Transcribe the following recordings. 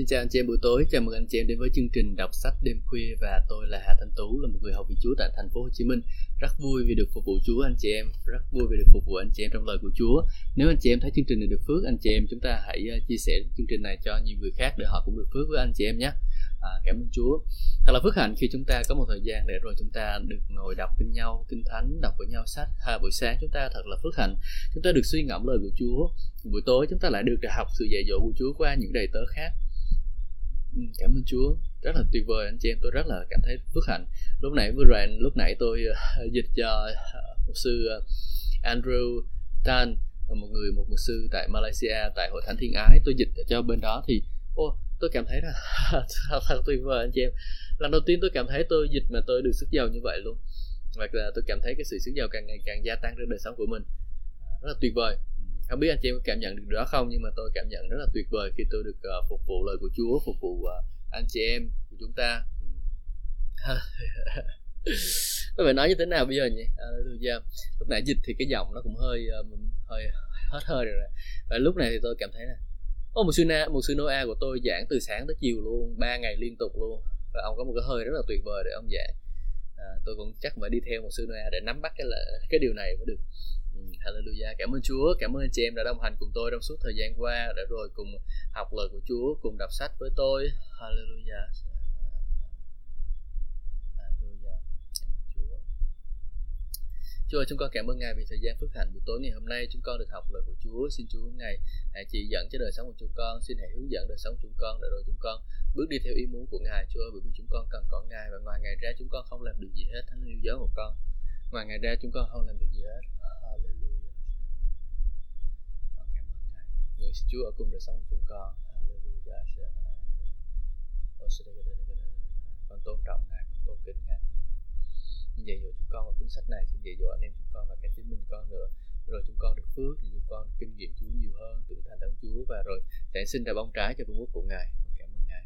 Xin chào anh chị em buổi tối, chào mừng anh chị em đến với chương trình đọc sách đêm khuya và tôi là Hà Thanh Tú là một người học vị Chúa tại thành phố Hồ Chí Minh. Rất vui vì được phục vụ Chúa anh chị em, rất vui vì được phục vụ anh chị em trong lời của Chúa. Nếu anh chị em thấy chương trình này được phước, anh chị em chúng ta hãy ờ, chia sẻ chương trình này cho nhiều người khác để họ cũng được phước với anh chị em nhé. À, cảm ơn Chúa. Thật là phước hạnh khi chúng ta có một thời gian để rồi chúng ta được ngồi đọc với nhau kinh thánh, đọc với nhau sách. Hà buổi sáng chúng ta thật là phước hạnh, chúng ta được suy ngẫm lời của Chúa. Buổi tối chúng ta lại được học sự dạy dỗ của Chúa qua những đầy tớ khác Ừ, cảm ơn Chúa. Rất là tuyệt vời anh chị em tôi rất là cảm thấy phước hạnh. Lúc nãy vừa rồi lúc nãy tôi uh, dịch cho ờ, uh, mục sư uh, Andrew Tan một người một mục sư tại Malaysia tại hội thánh thiên ái. Tôi dịch cho bên đó thì ô tôi cảm thấy là thật tuyệt vời anh chị em. Lần đầu tiên tôi cảm thấy tôi dịch mà tôi được sức giàu như vậy luôn. Và tôi cảm thấy cái sự sức giàu càng ngày càng gia tăng trong đời sống của mình. Rất là tuyệt vời không biết anh chị em có cảm nhận được đó không nhưng mà tôi cảm nhận rất là tuyệt vời khi tôi được uh, phục vụ lời của Chúa phục vụ uh, anh chị em của chúng ta. Tôi phải nói như thế nào bây giờ nhỉ? Hallelujah. lúc nãy dịch thì cái giọng nó cũng hơi uh, hơi hết hơi rồi và lúc này thì tôi cảm thấy là Ô, một sư na một sư Noah của tôi giảng từ sáng tới chiều luôn ba ngày liên tục luôn. Và ông có một cái hơi rất là tuyệt vời để ông giảng. À, tôi cũng chắc phải đi theo một sư Noah để nắm bắt cái là cái điều này mới được hallelujah. Cảm ơn Chúa cảm ơn anh chị em đã đồng hành cùng tôi trong suốt thời gian qua để rồi cùng học lời của Chúa cùng đọc sách với tôi. Hallelujah. Chúa. Ơi, chúng con cảm ơn Ngài vì thời gian phước hạnh buổi tối ngày hôm nay chúng con được học lời của Chúa. Xin Chúa Ngài hãy chỉ dẫn cho đời sống của chúng con xin hãy hướng dẫn đời sống của chúng con để rồi chúng con bước đi theo ý muốn của Ngài Chúa ơi, bởi vì chúng con cần có Ngài và ngoài Ngài ra chúng con không làm được gì hết. Thánh yêu dấu của con. Ngoài Ngài ra chúng con không làm được gì hết. Người Chúa ở cùng đời sống của chúng con. Hallelujah. Con tôn trọng ngài con tôn kính ngài. Xin dạy dỗ chúng con và cuốn sách này xin dạy dỗ anh em chúng con và cả chính mình con nữa. Rồi chúng con được phước thì chúng con kinh nghiệm Chúa nhiều hơn tự thành tấm Chúa và rồi sẽ sinh ra bóng trái cho vương quốc của ngài. Con cảm ơn ngài.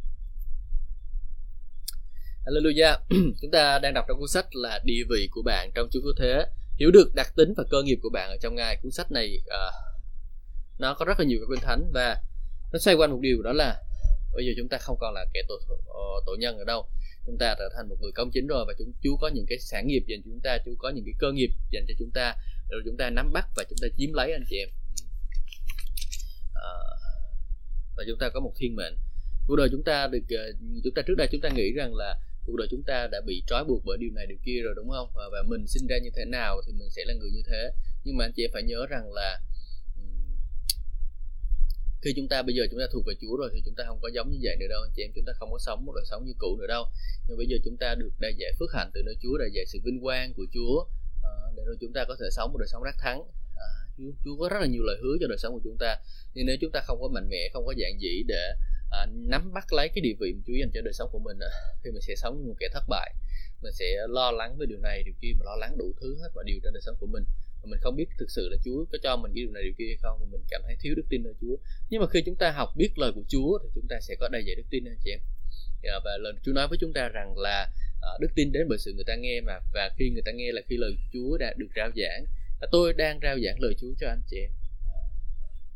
Hallelujah. Chúng ta đang đọc trong cuốn sách là địa vị của bạn trong Chúa cứu thế. Hiểu được đặc tính và cơ nghiệp của bạn ở trong ngài. Cuốn sách này uh, nó có rất là nhiều cái kinh thánh và nó xoay quanh một điều đó là bây giờ chúng ta không còn là kẻ tội ờ, tội nhân ở đâu. Chúng ta trở thành một người công chính rồi và chúng chú có những cái sản nghiệp dành cho chúng ta chú có những cái cơ nghiệp dành cho chúng ta rồi chúng ta nắm bắt và chúng ta chiếm lấy anh chị em. À, và chúng ta có một thiên mệnh. Cuộc đời chúng ta được ờ, chúng ta trước đây chúng ta nghĩ rằng là cuộc đời chúng ta đã bị trói buộc bởi điều này điều kia rồi đúng không? Và, và mình sinh ra như thế nào thì mình sẽ là người như thế. Nhưng mà anh chị em phải nhớ rằng là khi chúng ta bây giờ chúng ta thuộc về Chúa rồi thì chúng ta không có giống như vậy nữa đâu. Anh chị em chúng ta không có sống một đời sống như cũ nữa đâu. Nhưng bây giờ chúng ta được đại giải phước hạnh từ nơi Chúa đại giải sự vinh quang của Chúa ờ, để rồi chúng ta có thể sống một đời sống đắc thắng. À, Chúa, Chúa có rất là nhiều lời hứa cho đời sống của chúng ta. Nhưng nếu chúng ta không có mạnh mẽ không có dạng dĩ để à, nắm bắt lấy cái địa vị mà Chúa dành cho đời sống của mình à, thì mình sẽ sống như một kẻ thất bại. Mình sẽ lo lắng về điều này điều kia mà lo lắng đủ thứ hết mọi điều trên đời sống của mình và mình không biết thực sự là Chúa có cho mình cái điều này, điều kia hay không, mà mình cảm thấy thiếu đức tin nơi Chúa. Nhưng mà khi chúng ta học biết lời của Chúa thì chúng ta sẽ có đầy dạy đức tin, anh chị em. Dạ, và lời Chúa nói với chúng ta rằng là ờ, đức tin đến bởi sự người ta nghe mà, và khi người ta nghe là khi lời Chúa đã được rao giảng. Tôi đang rao giảng lời Chúa cho anh chị em.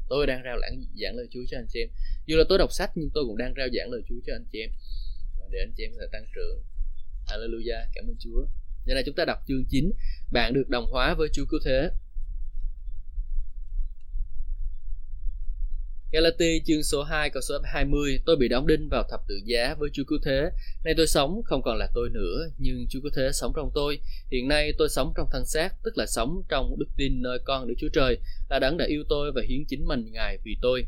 Tôi đang rao giảng giảng lời Chúa cho anh chị em. Dù là tôi đọc sách nhưng tôi cũng đang rao giảng lời Chúa cho anh chị em. Để anh chị em có thể tăng trưởng. Hallelujah. Cảm ơn Chúa. Giờ này chúng ta đọc chương 9 Bạn được đồng hóa với Chúa Cứu Thế. Galati chương số 2 câu số 20 Tôi bị đóng đinh vào thập tự giá với Chúa Cứu Thế. Nay tôi sống, không còn là tôi nữa, Nhưng Chúa Cứu Thế sống trong tôi. Hiện nay tôi sống trong thân xác, Tức là sống trong đức tin nơi con Đức Chúa Trời, Là đấng đã yêu tôi và hiến chính mình Ngài vì tôi.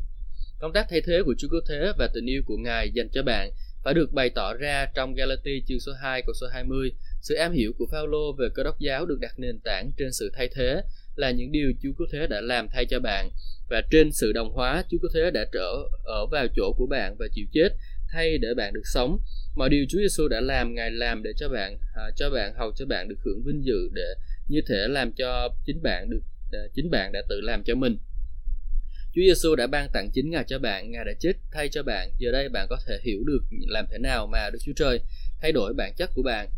Công tác thay thế của Chúa Cứu Thế và tình yêu của Ngài dành cho bạn phải được bày tỏ ra trong Galati chương số 2 câu số 20 sự am hiểu của Phaolô về cơ đốc giáo được đặt nền tảng trên sự thay thế là những điều Chúa Cứu Thế đã làm thay cho bạn và trên sự đồng hóa Chúa Cứu Thế đã trở ở vào chỗ của bạn và chịu chết thay để bạn được sống. Mọi điều Chúa Giêsu đã làm Ngài làm để cho bạn à, cho bạn hầu cho bạn được hưởng vinh dự để như thể làm cho chính bạn được à, chính bạn đã tự làm cho mình. Chúa Giêsu đã ban tặng chính Ngài cho bạn, Ngài đã chết thay cho bạn. Giờ đây bạn có thể hiểu được làm thế nào mà Đức Chúa Trời thay đổi bản chất của bạn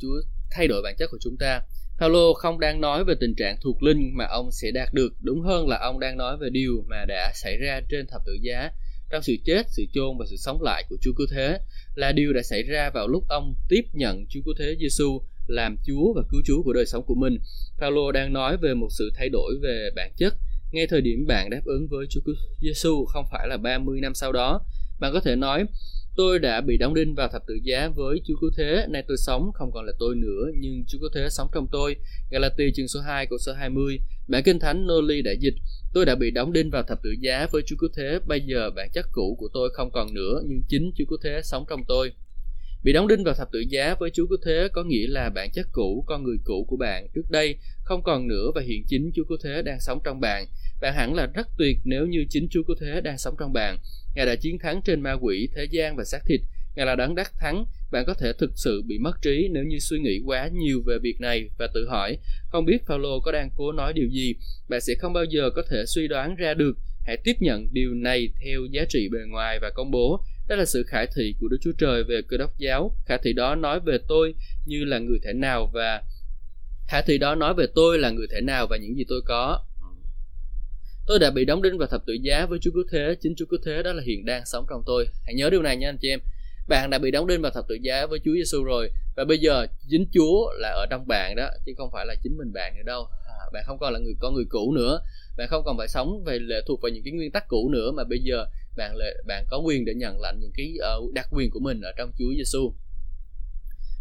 Chúa thay đổi bản chất của chúng ta. Paulo không đang nói về tình trạng thuộc linh mà ông sẽ đạt được, đúng hơn là ông đang nói về điều mà đã xảy ra trên thập tự giá. trong sự chết, sự chôn và sự sống lại của Chúa Cứu Thế là điều đã xảy ra vào lúc ông tiếp nhận Chúa Cứu Thế Giêsu làm Chúa và cứu Chúa của đời sống của mình. Paulo đang nói về một sự thay đổi về bản chất ngay thời điểm bạn đáp ứng với Chúa Giêsu không phải là 30 năm sau đó. Bạn có thể nói Tôi đã bị đóng đinh vào thập tự giá với Chúa Cứu Thế, nay tôi sống không còn là tôi nữa, nhưng Chúa Cứu Thế sống trong tôi. Galati chương số 2 câu số 20. Bản Kinh Thánh Noli đã dịch, tôi đã bị đóng đinh vào thập tự giá với Chúa Cứu Thế, bây giờ bản chất cũ của tôi không còn nữa, nhưng chính Chúa Cứu Thế sống trong tôi. Bị đóng đinh vào thập tự giá với Chúa Cứu Thế có nghĩa là bản chất cũ, con người cũ của bạn trước đây không còn nữa và hiện chính Chúa Cứu Thế đang sống trong bạn. Bạn hẳn là rất tuyệt nếu như chính Chúa Cứu Thế đang sống trong bạn. Ngài đã chiến thắng trên ma quỷ, thế gian và xác thịt. Ngài là đấng đắc thắng. Bạn có thể thực sự bị mất trí nếu như suy nghĩ quá nhiều về việc này và tự hỏi, không biết Phaolô có đang cố nói điều gì. Bạn sẽ không bao giờ có thể suy đoán ra được. Hãy tiếp nhận điều này theo giá trị bề ngoài và công bố. Đó là sự khải thị của Đức Chúa Trời về cơ đốc giáo. Khải thị đó nói về tôi như là người thể nào và khải thị đó nói về tôi là người thể nào và những gì tôi có Tôi đã bị đóng đinh vào thập tự giá với Chúa Cứu Thế, chính Chúa Cứu Thế đó là hiện đang sống trong tôi. Hãy nhớ điều này nha anh chị em. Bạn đã bị đóng đinh vào thập tự giá với Chúa Giêsu rồi và bây giờ chính Chúa là ở trong bạn đó chứ không phải là chính mình bạn nữa đâu. À, bạn không còn là người con người cũ nữa. Bạn không còn phải sống về lệ thuộc vào những cái nguyên tắc cũ nữa mà bây giờ bạn lệ, bạn có quyền để nhận lãnh những cái uh, đặc quyền của mình ở trong Chúa Giêsu.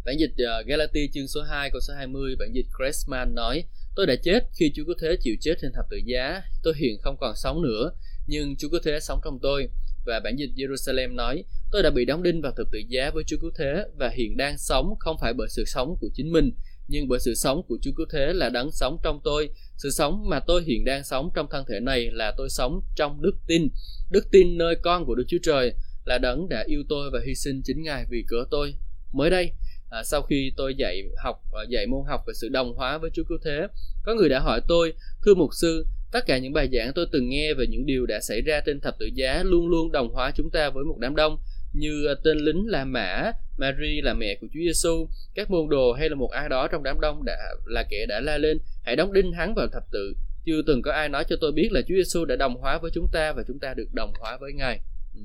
Bản dịch ờ, uh, Galati chương số 2 câu số 20 bản dịch Cressman nói Tôi đã chết khi Chúa cứu thế chịu chết trên thập tự giá. Tôi hiện không còn sống nữa, nhưng Chúa cứu thế sống trong tôi. Và bản dịch Jerusalem nói, tôi đã bị đóng đinh vào thập tự giá với Chúa cứu thế và hiện đang sống không phải bởi sự sống của chính mình, nhưng bởi sự sống của Chúa cứu thế là đấng sống trong tôi. Sự sống mà tôi hiện đang sống trong thân thể này là tôi sống trong đức tin. Đức tin nơi con của Đức Chúa Trời là đấng đã yêu tôi và hy sinh chính Ngài vì cớ tôi. Mới đây, à, sau khi tôi dạy học à, dạy môn học về sự đồng hóa với Chúa Cứu Thế, có người đã hỏi tôi, thưa mục sư, tất cả những bài giảng tôi từng nghe về những điều đã xảy ra trên thập tự giá luôn luôn đồng hóa chúng ta với một đám đông như à, tên lính là Mã, Mary là mẹ của Chúa Giêsu, các môn đồ hay là một ai đó trong đám đông đã là kẻ đã la lên, hãy đóng đinh hắn vào thập tự. Chưa từng có ai nói cho tôi biết là Chúa Giêsu đã đồng hóa với chúng ta và chúng ta được đồng hóa với Ngài. Ừ.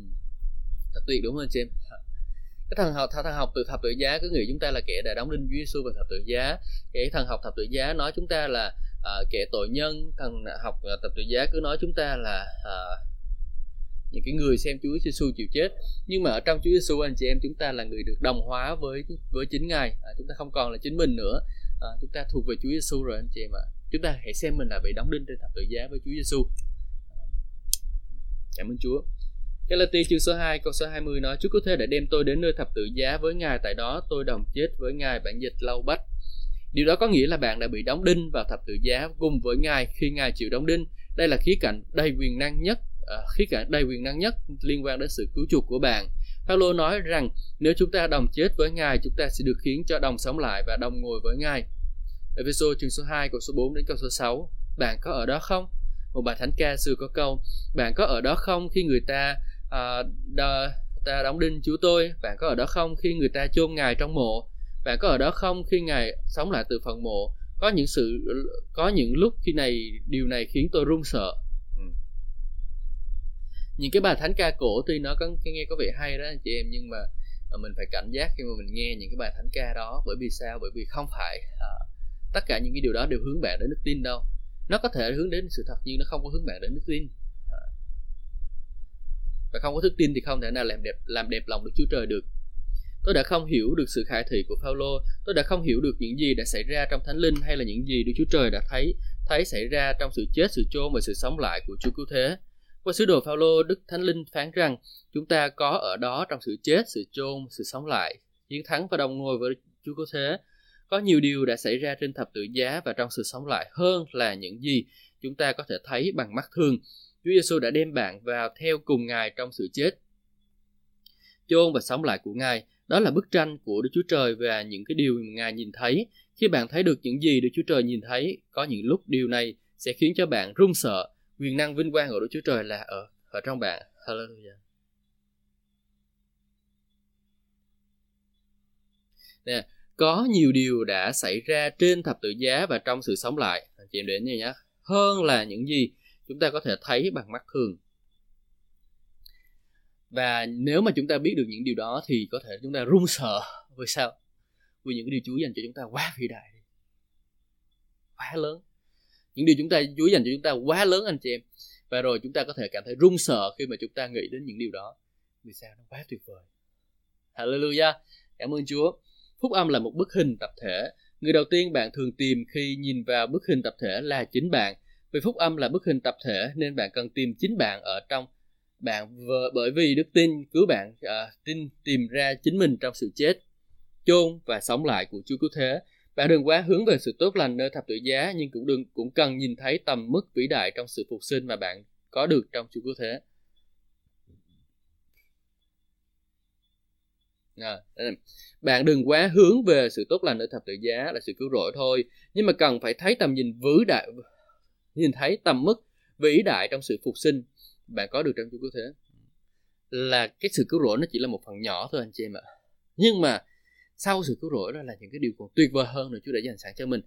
Thật tuyệt đúng không anh chị em? Cái thần học thần học từ thập tự giá cứ nghĩ chúng ta là kẻ đã đóng đinh Chúa Giêsu vào thập tự giá. Cái thần học thập tự giá nói chúng ta là uh, kẻ tội nhân. Thần học uh, thập tự giá cứ nói chúng ta là uh, những cái người xem Chúa Giêsu chịu chết. Nhưng mà ở trong Chúa Giêsu anh chị em chúng ta là người được đồng hóa với với chính Ngài. À, chúng ta không còn là chính mình nữa. À, chúng ta thuộc về Chúa Giêsu rồi anh chị em ạ. Chúng ta hãy xem mình là bị đóng đinh trên thập tự giá với Chúa Giêsu cảm ơn Chúa. Galati chương số 2 câu số 20 nói Chúa có thể đã đem tôi đến nơi thập tự giá với Ngài tại đó tôi đồng chết với Ngài bản dịch lâu bách. Điều đó có nghĩa là bạn đã bị đóng đinh vào thập tự giá cùng với Ngài khi Ngài chịu đóng đinh. Đây là khía cạnh đầy quyền năng nhất, à, khía cạnh đầy quyền năng nhất liên quan đến sự cứu chuộc của bạn. Paulo nói rằng nếu chúng ta đồng chết với Ngài, chúng ta sẽ được khiến cho đồng sống lại và đồng ngồi với Ngài. episode chương số 2 câu số 4 đến câu số 6. Bạn có ở đó không? Một bài thánh ca xưa có câu, bạn có ở đó không khi người ta à, đờ, ta đóng đinh Chúa tôi. Bạn có ở đó không khi người ta chôn ngài trong mộ? Bạn có ở đó không khi ngài sống lại từ phần mộ? Có những sự có những lúc khi này điều này khiến tôi run sợ. Ừ. những cái bài thánh ca cổ tuy nó có nghe có vẻ hay đó anh chị em nhưng mà mình phải cảnh giác khi mà mình nghe những cái bài thánh ca đó. Bởi vì sao? Bởi vì không phải à, tất cả những cái điều đó đều hướng bạn đến đức tin đâu. Nó có thể hướng đến sự thật nhưng nó không có hướng bạn đến đức tin và không có thức tin thì không thể nào làm đẹp làm đẹp lòng Đức Chúa Trời được. Tôi đã không hiểu được sự khải thị của Phaolô, tôi đã không hiểu được những gì đã xảy ra trong Thánh Linh hay là những gì Đức Chúa Trời đã thấy thấy xảy ra trong sự chết, sự chôn và sự sống lại của Chúa Cứu Thế. Qua sứ đồ Phaolô, Đức Thánh Linh phán rằng chúng ta có ở đó trong sự chết, sự chôn, sự sống lại, chiến thắng và đồng ngồi với Chúa Cứu Thế. Có nhiều điều đã xảy ra trên thập tự giá và trong sự sống lại hơn là những gì chúng ta có thể thấy bằng mắt thường Chúa Giêsu đã đem bạn vào theo cùng Ngài trong sự chết, chôn và sống lại của Ngài. Đó là bức tranh của Đức Chúa Trời và những cái điều mà Ngài nhìn thấy. Khi bạn thấy được những gì Đức Chúa Trời nhìn thấy, có những lúc điều này sẽ khiến cho bạn run sợ. Quyền năng vinh quang của Đức Chúa Trời là ở ở trong bạn. Hallelujah. Nè, có nhiều điều đã xảy ra trên thập tự giá và trong sự sống lại. Anh chị em đến như nhé. Hơn là những gì chúng ta có thể thấy bằng mắt thường. Và nếu mà chúng ta biết được những điều đó thì có thể chúng ta run sợ. Vì sao? Vì những điều Chúa dành cho chúng ta quá vĩ đại quá lớn. Những điều chúng ta, Chúa dành cho chúng ta quá lớn, anh chị em. Và rồi chúng ta có thể cảm thấy run sợ khi mà chúng ta nghĩ đến những điều đó. Vì sao? Nó quá tuyệt vời. Hallelujah. Cảm ơn Chúa. Phúc âm là một bức hình tập thể. Người đầu tiên bạn thường tìm khi nhìn vào bức hình tập thể là chính bạn vì phúc âm là bức hình tập thể nên bạn cần tìm chính bạn ở trong bạn bởi vì đức tin cứu bạn à, tin tìm ra chính mình trong sự chết chôn và sống lại của Chúa cứu thế bạn đừng quá hướng về sự tốt lành nơi thập tự giá nhưng cũng đừng cũng cần nhìn thấy tầm mức vĩ đại trong sự phục sinh mà bạn có được trong Chúa cứu thế. À, bạn đừng quá hướng về sự tốt lành nơi thập tự giá là sự cứu rỗi thôi nhưng mà cần phải thấy tầm nhìn vĩ đại nhìn thấy tầm mức vĩ đại trong sự phục sinh bạn có được trong Chúa cứu thế? Là cái sự cứu rỗi nó chỉ là một phần nhỏ thôi anh chị em ạ. Nhưng mà sau sự cứu rỗi đó là những cái điều còn tuyệt vời hơn nữa Chúa đã dành sẵn cho mình.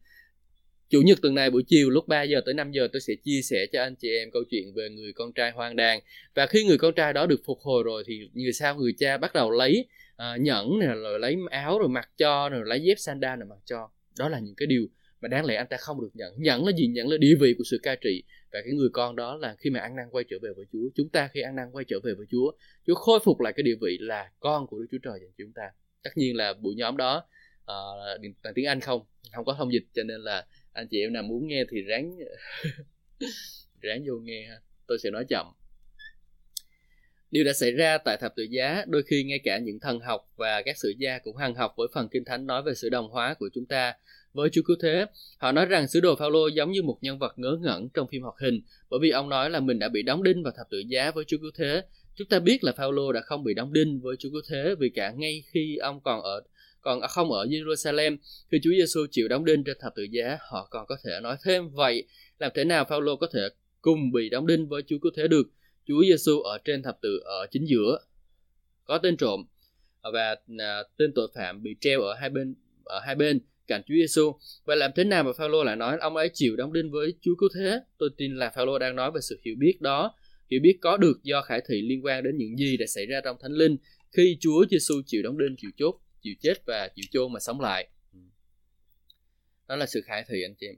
Chủ nhật tuần này buổi chiều lúc 3 giờ tới 5 giờ tôi sẽ chia sẻ cho anh chị em câu chuyện về người con trai hoang đàn và khi người con trai đó được phục hồi rồi thì người sau người cha bắt đầu lấy uh, nhẫn này rồi lấy áo rồi mặc cho rồi lấy dép sandal rồi mặc cho. Đó là những cái điều mà đáng lẽ anh ta không được nhận. Nhận là gì? Nhận là địa vị của sự cai trị. Và cái người con đó là khi mà ăn năn quay trở về với Chúa chúng ta khi ăn năn quay trở về với Chúa Chúa khôi phục lại cái địa vị là con của Đức Chúa Trời dành cho chúng ta. Tất nhiên là buổi nhóm đó ờ, uh, bằng tiếng Anh không không có thông dịch cho nên là anh chị em nào muốn nghe thì ráng ráng vô nghe tôi sẽ nói chậm. Điều đã xảy ra tại thập tự giá, đôi khi ngay cả những thần học và các sử gia cũng hằng học với phần kinh thánh nói về sự đồng hóa của chúng ta với Chúa Cứu Thế. Họ nói rằng sứ đồ Phaolô giống như một nhân vật ngớ ngẩn trong phim hoạt hình, bởi vì ông nói là mình đã bị đóng đinh vào thập tự giá với Chúa Cứu Thế. Chúng ta biết là Phaolô đã không bị đóng đinh với Chúa Cứu Thế vì cả ngay khi ông còn ở còn không ở Jerusalem khi Chúa Giêsu chịu đóng đinh trên thập tự giá, họ còn có thể nói thêm vậy, làm thế nào Phaolô có thể cùng bị đóng đinh với Chúa Cứu Thế được? Chúa Giêsu ở trên thập tự ở chính giữa, có tên trộm và à, tên tội phạm bị treo ở hai bên ở hai bên cạnh Chúa Giêsu. Vậy làm thế nào mà Phaolô lại nói ông ấy chịu đóng đinh với Chúa Cứu Thế? Tôi tin là Phaolô đang nói về sự hiểu biết đó, hiểu biết có được do khải thị liên quan đến những gì đã xảy ra trong Thánh Linh khi Chúa Giêsu chịu đóng đinh, chịu chốt, chịu chết và chịu chôn mà sống lại. Ừ. Đó là sự khải thị anh chị em.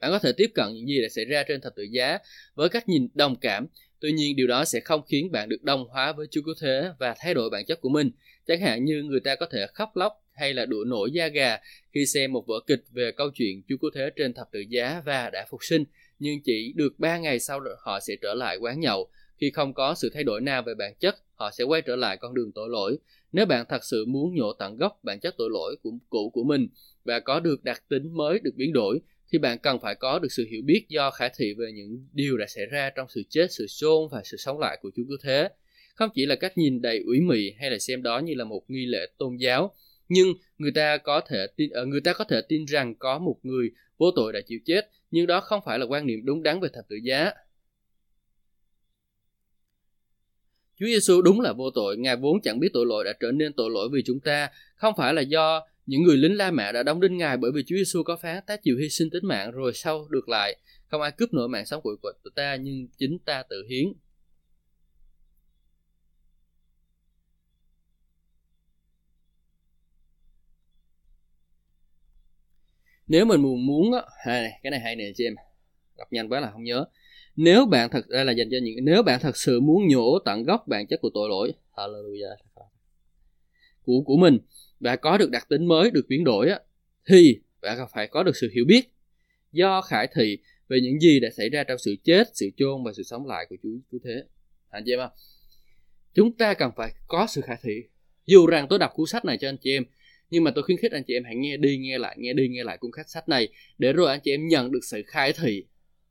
Bạn có thể tiếp cận những gì đã xảy ra trên thập tự giá với cách nhìn đồng cảm Tuy nhiên điều đó sẽ không khiến bạn được đồng hóa với Chúa Cứu Thế và thay đổi bản chất của mình. Chẳng hạn như người ta có thể khóc lóc hay là đũa nổi da gà khi xem một vở kịch về câu chuyện Chúa Cứu Thế trên thập tự giá và đã phục sinh, nhưng chỉ được 3 ngày sau họ sẽ trở lại quán nhậu. Khi không có sự thay đổi nào về bản chất, họ sẽ quay trở lại con đường tội lỗi. Nếu bạn thật sự muốn nhổ tận gốc bản chất tội lỗi của cũ của mình và có được đặc tính mới được biến đổi, thì bạn cần phải có được sự hiểu biết do khả thị về những điều đã xảy ra trong sự chết, sự chôn và sự sống lại của Chúa Cứu Thế. Không chỉ là cách nhìn đầy ủy mị hay là xem đó như là một nghi lễ tôn giáo, nhưng người ta có thể tin ờ, người ta có thể tin rằng có một người vô tội đã chịu chết, nhưng đó không phải là quan niệm đúng đắn về thập tự giá. Chúa Giêsu đúng là vô tội, Ngài vốn chẳng biết tội lỗi đã trở nên tội lỗi vì chúng ta, không phải là do những người lính La Mã đã đóng đinh Ngài bởi vì Chúa Giêsu có phán ta chịu hy sinh tính mạng rồi sau được lại. Không ai cướp nổi mạng sống của, của ta nhưng chính ta tự hiến. Nếu mình muốn á hay này, cái này hay nè chị em, đọc nhanh quá là không nhớ. Nếu bạn thật đây là dành cho những nếu bạn thật sự muốn nhổ tận gốc bản chất của tội lỗi, hallelujah của của mình và có được đặc tính mới được biến đổi á, thì bạn phải có được sự hiểu biết do khải thị về những gì đã xảy ra trong sự chết, sự chôn và sự sống lại của Chúa Cứu Thế. Anh chị em à Chúng ta cần phải có sự khải thị. Dù rằng tôi đọc cuốn sách này cho anh chị em, nhưng mà tôi khuyến khích anh chị em hãy nghe đi nghe lại, nghe đi nghe lại cuốn sách này để rồi anh chị em nhận được sự khai thị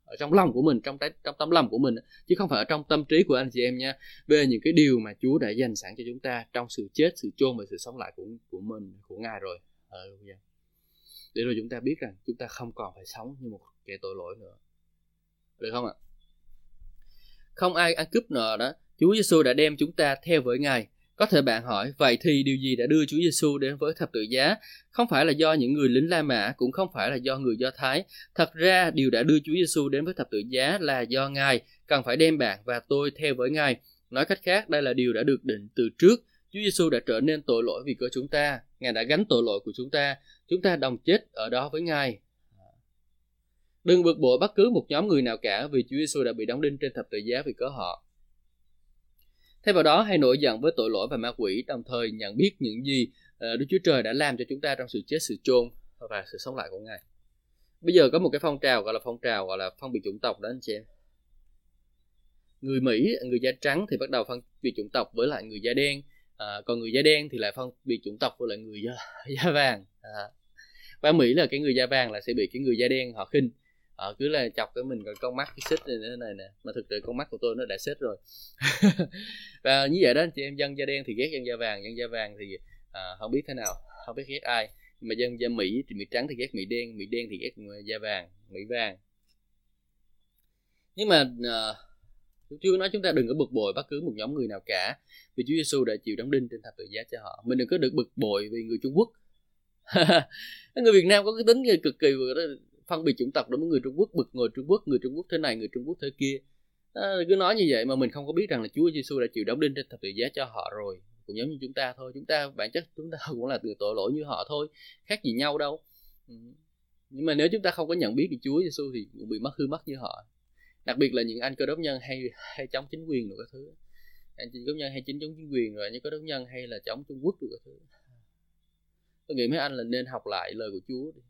ở trong lòng của mình trong trái, trong tấm lòng của mình chứ không phải ở trong tâm trí của anh chị em nha về những cái điều mà Chúa đã dành sẵn cho chúng ta trong sự chết sự chôn và sự sống lại của của mình của ngài rồi. Ờ, để rồi chúng ta biết rằng chúng ta không còn phải sống như một kẻ tội lỗi nữa. Được không ạ? Không ai ăn cướp nợ đó. Chúa Giêsu đã đem chúng ta theo với ngài có thể bạn hỏi, vậy thì điều gì đã đưa Chúa Giêsu đến với thập tự giá? Không phải là do những người lính La Mã, cũng không phải là do người Do Thái. Thật ra, điều đã đưa Chúa Giêsu đến với thập tự giá là do Ngài cần phải đem bạn và tôi theo với Ngài. Nói cách khác, đây là điều đã được định từ trước. Chúa Giêsu đã trở nên tội lỗi vì cớ chúng ta. Ngài đã gánh tội lỗi của chúng ta. Chúng ta đồng chết ở đó với Ngài. Đừng bực bội bất cứ một nhóm người nào cả vì Chúa Giêsu đã bị đóng đinh trên thập tự giá vì cớ họ. Thay vào đó, hãy nổi giận với tội lỗi và ma quỷ, đồng thời nhận biết những gì ờ, Đức Chúa Trời đã làm cho chúng ta trong sự chết, sự chôn và sự sống lại của Ngài. Bây giờ có một cái phong trào gọi là phong trào gọi là phân biệt chủng tộc đó anh chị em. Người Mỹ, người da trắng thì bắt đầu phân biệt chủng tộc với lại người da đen, à, còn người da đen thì lại phân biệt chủng tộc với lại người da, da vàng. À. Và Mỹ là cái người da vàng là sẽ bị cái người da đen họ khinh ờ cứ là chọc cái mình còn con mắt cái xích này thế này nè. Mà thực tế con mắt của tôi nó đã xích rồi. Và như vậy đó chị em dân da đen thì ghét dân da vàng dân da vàng thì à, không biết thế nào không biết ghét ai. Nhưng mà dân da mỹ thì mỹ trắng thì ghét mỹ đen mỹ đen thì ghét da vàng mỹ vàng. Nhưng mà à, Chúa nói chúng ta đừng có bực bội bất cứ một nhóm người nào cả vì Chúa Giêsu đã chịu đóng đinh trên thập tự giá cho họ. Mình đừng có được bực bội vì người Trung Quốc. Người Việt Nam có cái tính cực kỳ phân biệt chủng tộc đối với người Trung Quốc bực người Trung Quốc người Trung Quốc thế này người Trung Quốc thế kia. À, cứ nói như vậy mà mình không có biết rằng là Chúa Giêsu đã chịu đóng đinh trên thập tự giá cho họ rồi. Cũng giống như chúng ta thôi chúng ta bản chất chúng ta cũng là từ tội lỗi như họ thôi khác gì nhau đâu. Ừ. Nhưng mà nếu chúng ta không có nhận biết về Chúa Giêsu thì cũng bị mất hư mất như họ. Đặc biệt là những anh cơ đốc nhân hay hay chống chính quyền rồi các thứ. Anh cơ đốc nhân hay chính chống chính quyền rồi những cơ đốc nhân hay là chống Trung Quốc rồi các thứ. Tôi nghĩ mấy anh là nên học lại lời của Chúa đi.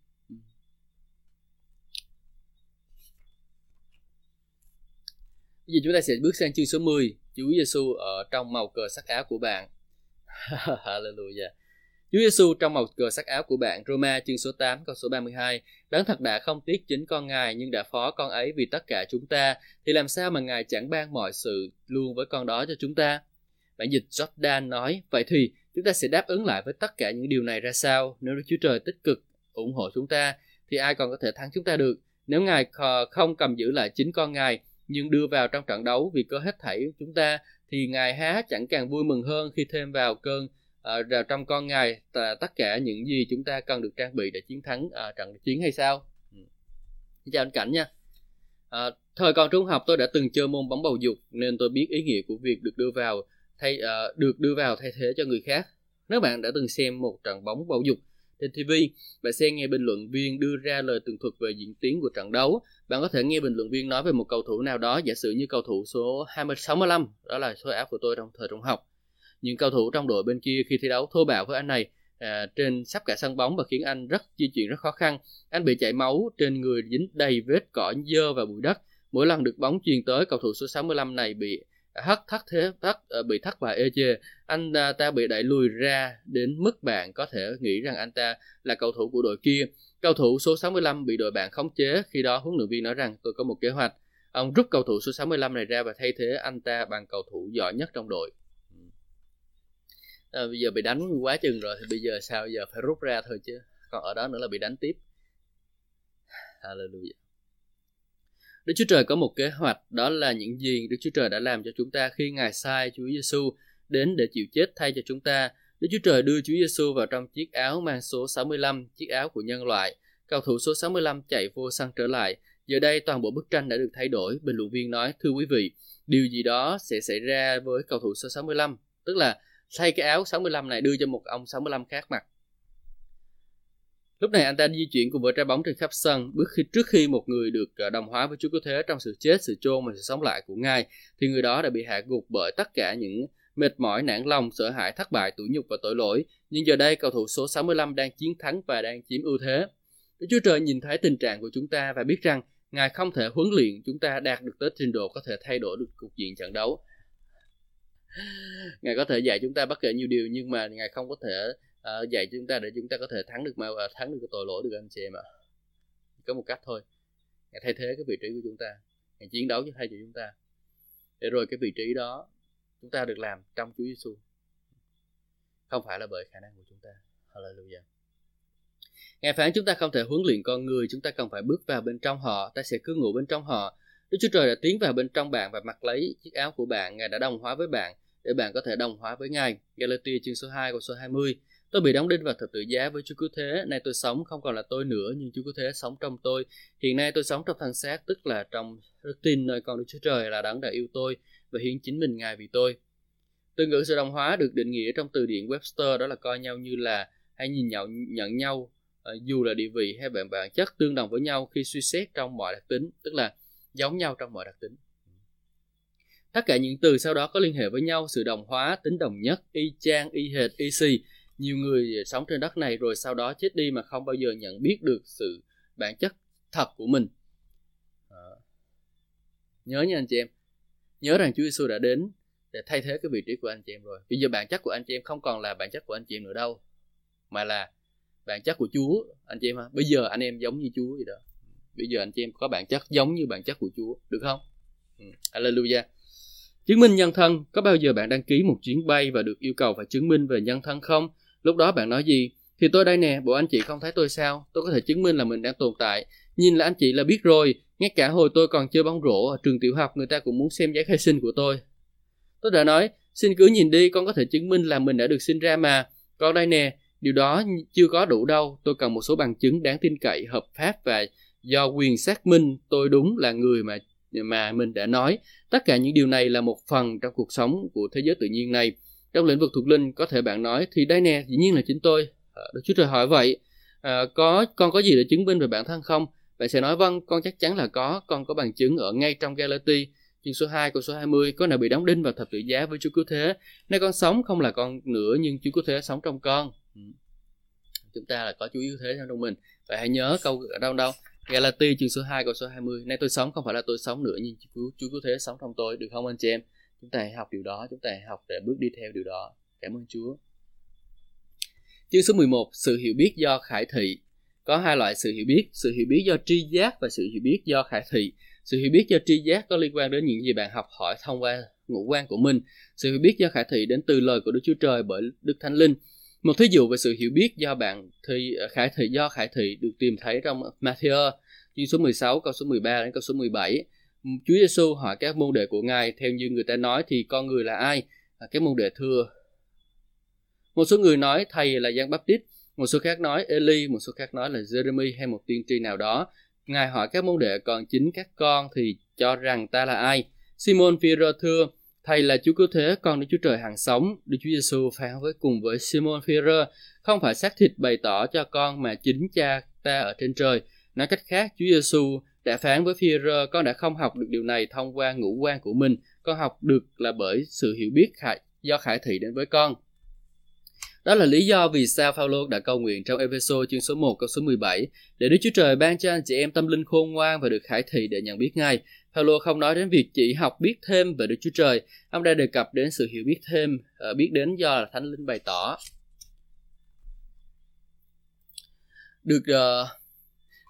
Bây giờ chúng ta sẽ bước sang chương số 10 Chúa Giêsu ở trong màu cờ sắc áo của bạn. Hallelujah. Chúa Giêsu trong màu cờ sắc áo của bạn, Roma chương số 8 câu số 32 Đấng thật đã không tiếc chính con Ngài, nhưng đã phó con ấy vì tất cả chúng ta. Thì làm sao mà Ngài chẳng ban mọi sự luôn với con đó cho chúng ta? Bản dịch Jordan nói, Vậy thì chúng ta sẽ đáp ứng lại với tất cả những điều này ra sao? Nếu Đức Chúa Trời tích cực ủng hộ chúng ta, thì ai còn có thể thắng chúng ta được? Nếu Ngài không cầm giữ lại chính con Ngài nhưng đưa vào trong trận đấu vì có hết thảy chúng ta thì ngài há chẳng càng vui mừng hơn khi thêm vào cơn ờ, uh, trong con ngài tất cả những gì chúng ta cần được trang bị để chiến thắng uh, trận chiến hay sao? Ừ. chào anh cảnh nha. Uh, thời còn trung học tôi đã từng chơi môn bóng bầu dục nên tôi biết ý nghĩa của việc được đưa vào thay uh, được đưa vào thay thế cho người khác. Nếu bạn đã từng xem một trận bóng bầu dục trên TV. Bạn sẽ nghe bình luận viên đưa ra lời tường thuật về diễn tiến của trận đấu. Bạn có thể nghe bình luận viên nói về một cầu thủ nào đó, giả sử như cầu thủ số 265 đó là số áo của tôi trong thời trung học. Những cầu thủ trong đội bên kia khi thi đấu thô bạo với anh này à, trên sắp cả sân bóng và khiến anh rất di chuyển rất khó khăn. Anh bị chảy máu, trên người dính đầy vết cỏ dơ và bụi đất. Mỗi lần được bóng truyền tới, cầu thủ số 65 này bị hất thất thế thất ờ, bị thất bại ê chê. Anh à, ta bị đẩy lùi ra đến mức bạn có thể nghĩ rằng anh ta là cầu thủ của đội kia. Cầu thủ số 65 bị đội bạn khống chế. Khi đó huấn luyện viên nói rằng tôi có một kế hoạch. Ông rút cầu thủ số 65 này ra và thay thế anh ta bằng cầu thủ giỏi nhất trong đội. À, bây giờ bị đánh quá chừng rồi thì bây giờ sao? Giờ phải rút ra thôi chứ. Còn ở đó nữa là bị đánh tiếp. Hallelujah. Đức Chúa Trời có một kế hoạch đó là những gì Đức Chúa Trời đã làm cho chúng ta khi Ngài sai Chúa Giêsu đến để chịu chết thay cho chúng ta. Đức Chúa Trời đưa Chúa Giêsu vào trong chiếc áo mang số 65, chiếc áo của nhân loại. Cầu thủ số 65 chạy vô sân trở lại. Giờ đây toàn bộ bức tranh đã được thay đổi. Bình luận viên nói, thưa quý vị, điều gì đó sẽ xảy ra với cầu thủ số 65. Tức là thay cái áo 65 này đưa cho một ông 65 khác mặc. Lúc này anh ta di chuyển cùng với trái bóng trên khắp sân, bước khi trước khi một người được ờ, đồng hóa với Chúa Cứu Thế trong sự chết, sự chôn và sự sống lại của Ngài, thì người đó đã bị hạ gục bởi tất cả những mệt mỏi, nản lòng, sợ hãi, thất bại, tủi nhục và tội lỗi. Nhưng giờ đây cầu thủ số 65 đang chiến thắng và đang chiếm ưu thế. Đức Chúa Trời nhìn thấy tình trạng của chúng ta và biết rằng Ngài không thể huấn luyện chúng ta đạt được tới trình độ có thể thay đổi được cục diện trận đấu. Ngài có thể dạy chúng ta bất kể nhiều điều nhưng mà Ngài không có thể Ờ, dạy chúng ta để chúng ta có thể thắng được mà uh, thắng được cái tội lỗi được anh chị em ạ. Có một cách thôi. Ngài thay thế cái vị trí của chúng ta. Ngài chiến đấu cho thay cho chúng ta. Để rồi cái vị trí đó chúng ta được làm trong Chúa Giêsu không phải là bởi khả năng của chúng ta. Hallelujah. Ngài phán chúng ta không thể huấn luyện con người, chúng ta cần phải bước vào bên trong họ, ta sẽ cứ ngủ bên trong họ. Đức Chúa Trời đã tiến vào bên trong bạn và mặc lấy chiếc áo của bạn, Ngài đã đồng hóa với bạn để bạn có thể đồng hóa với Ngài. Galatia chương số 2 câu số 20. Tôi bị đóng đinh vào thập tự giá với Chúa Cứu Thế, nay tôi sống không còn là tôi nữa, nhưng Chúa Cứu Thế sống trong tôi. Hiện nay tôi sống trong thân xác, tức là trong đức tin nơi con Đức Chúa Trời là đấng đã yêu tôi và hiến chính mình Ngài vì tôi. Từ ngữ sự đồng hóa được định nghĩa trong từ điển Webster đó là coi nhau như là hay nhìn nhận, nhận nhau ờ, dù là địa vị hay bản bản chất tương đồng với nhau khi suy xét trong mọi đặc tính, tức là giống nhau trong mọi đặc tính. Tất cả những từ sau đó có liên hệ với nhau, sự đồng hóa, tính đồng nhất, y chang, y hệt, y xì. Nhiều người sống trên đất này rồi sau đó chết đi mà không bao giờ nhận biết được sự bản chất thật của mình. Ờ. Nhớ nha anh chị em, nhớ rằng Chúa Giêsu đã đến để thay thế cái vị trí của anh chị em rồi. Bây giờ bản chất của anh chị em không còn là bản chất của anh chị em nữa đâu, mà là bản chất của Chúa anh chị em ha. Bây giờ anh em giống như Chúa vậy đó. Bây giờ anh chị em có bản chất giống như bản chất của Chúa, được không? Ừ. Hallelujah. Chứng minh nhân thân, có bao giờ bạn đăng ký một chuyến bay và được yêu cầu phải chứng minh về nhân thân không? Lúc đó bạn nói gì? Thì tôi đây nè, bộ anh chị không thấy tôi sao? Tôi có thể chứng minh là mình đang tồn tại. Nhìn là anh chị là biết rồi, ngay cả hồi tôi còn chơi bóng rổ ở trường tiểu học người ta cũng muốn xem giấy khai sinh của tôi. Tôi đã nói, xin cứ nhìn đi, con có thể chứng minh là mình đã được sinh ra mà. Con đây nè, điều đó chưa có đủ đâu. Tôi cần một số bằng chứng đáng tin cậy, hợp pháp và do quyền xác minh tôi đúng là người mà mà mình đã nói. Tất cả những điều này là một phần trong cuộc sống của thế giới tự nhiên này. Trong lĩnh vực thuộc linh có thể bạn nói thì đây nè, dĩ nhiên là chính tôi. Ờ, Đức Chúa Trời hỏi vậy, à, có con có gì để chứng minh về bản thân không? Bạn sẽ nói vâng, con chắc chắn là có, con có bằng chứng ở ngay trong Galati, chương số 2 câu số 20, con nào bị đóng đinh vào thập tự giá với Chúa Cứu Thế. Nay con sống không là con nữa nhưng Chúa Cứu Thế sống trong con. Ừ. Chúng ta là có Chúa Cứu Thế trong mình. Vậy hãy nhớ câu ở đâu đâu Galati chương số 2 câu số 20 Nay tôi sống không phải là tôi sống nữa Nhưng Chúa, cứu thế sống trong tôi Được không anh chị em Chúng ta hãy học điều đó, Chúng ta hãy học để bước đi theo điều đó. Cảm ơn Chúa. Chương số 11 Sự hiểu biết do khải thị. Có hai loại sự hiểu biết, Sự hiểu biết do tri giác và sự hiểu biết do khải thị. Sự hiểu biết do tri giác có liên quan đến những gì bạn học hỏi thông qua ngũ quan của mình. Sự hiểu biết do khải thị đến từ lời của Đức Chúa Trời bởi Đức Thánh Linh. Một thí dụ về sự hiểu biết do bạn thì ờ, khải thị, do khải thị được tìm thấy trong Matthew chương số 16 câu số 13 đến câu số 17. Chúa Giêsu hỏi các môn đệ của Ngài theo như người ta nói thì con người là ai? À, các môn đệ thưa. Một số người nói thầy là Giăng Baptist, một số khác nói Eli, một số khác nói là Jeremy hay một tiên tri nào đó. Ngài hỏi các môn đệ còn chính các con thì cho rằng ta là ai? Simon Peter thưa, Thầy là Chúa Cứu Thế, con Đức Chúa Trời hàng sống. Đức Chúa Giêsu phán với cùng với Simon Peter, không phải xác thịt bày tỏ cho con mà chính cha ta ở trên trời. Nói cách khác, Chúa Giêsu đã phán với Peter, con đã không học được điều này thông qua ngũ quan của mình, con học được là bởi sự hiểu biết khải, do khải thị đến với con. Đó là lý do vì sao Phaolô đã cầu nguyện trong Ephesos chương số 1 câu số 17 để Đức Chúa Trời ban cho anh chị em tâm linh khôn ngoan và được khải thị để nhận biết ngay Phaolô không nói đến việc chỉ học biết thêm về Đức Chúa Trời, ông đã đề cập đến sự hiểu biết thêm, ờ, biết đến do là Thánh Linh bày tỏ. Được uh,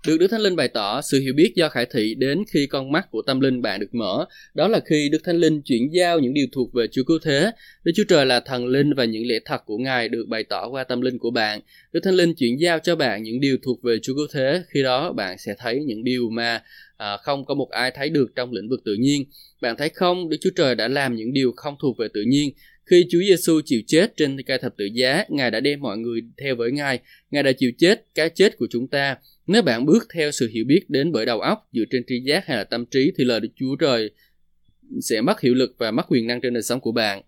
được Đức Thánh Linh bày tỏ sự hiểu biết do khải thị đến khi con mắt của tâm linh bạn được mở. Đó là khi Đức Thánh Linh chuyển giao những điều thuộc về Chúa Cứu Thế. Đức Chúa Trời là thần linh và những lẽ thật của Ngài được bày tỏ qua tâm linh của bạn. Đức Thánh Linh chuyển giao cho bạn những điều thuộc về Chúa Cứu Thế. Khi đó bạn sẽ thấy những điều mà à, không có một ai thấy được trong lĩnh vực tự nhiên. Bạn thấy không, Đức Chúa Trời đã làm những điều không thuộc về tự nhiên. Khi Chúa Giêsu chịu chết trên cây thập tự giá, Ngài đã đem mọi người theo với Ngài. Ngài đã chịu chết cái chết của chúng ta. Nếu bạn bước theo sự hiểu biết đến bởi đầu óc dựa trên tri giác hay là tâm trí thì lời Đức Chúa Trời sẽ mất hiệu lực và mất quyền năng trên đời sống của bạn.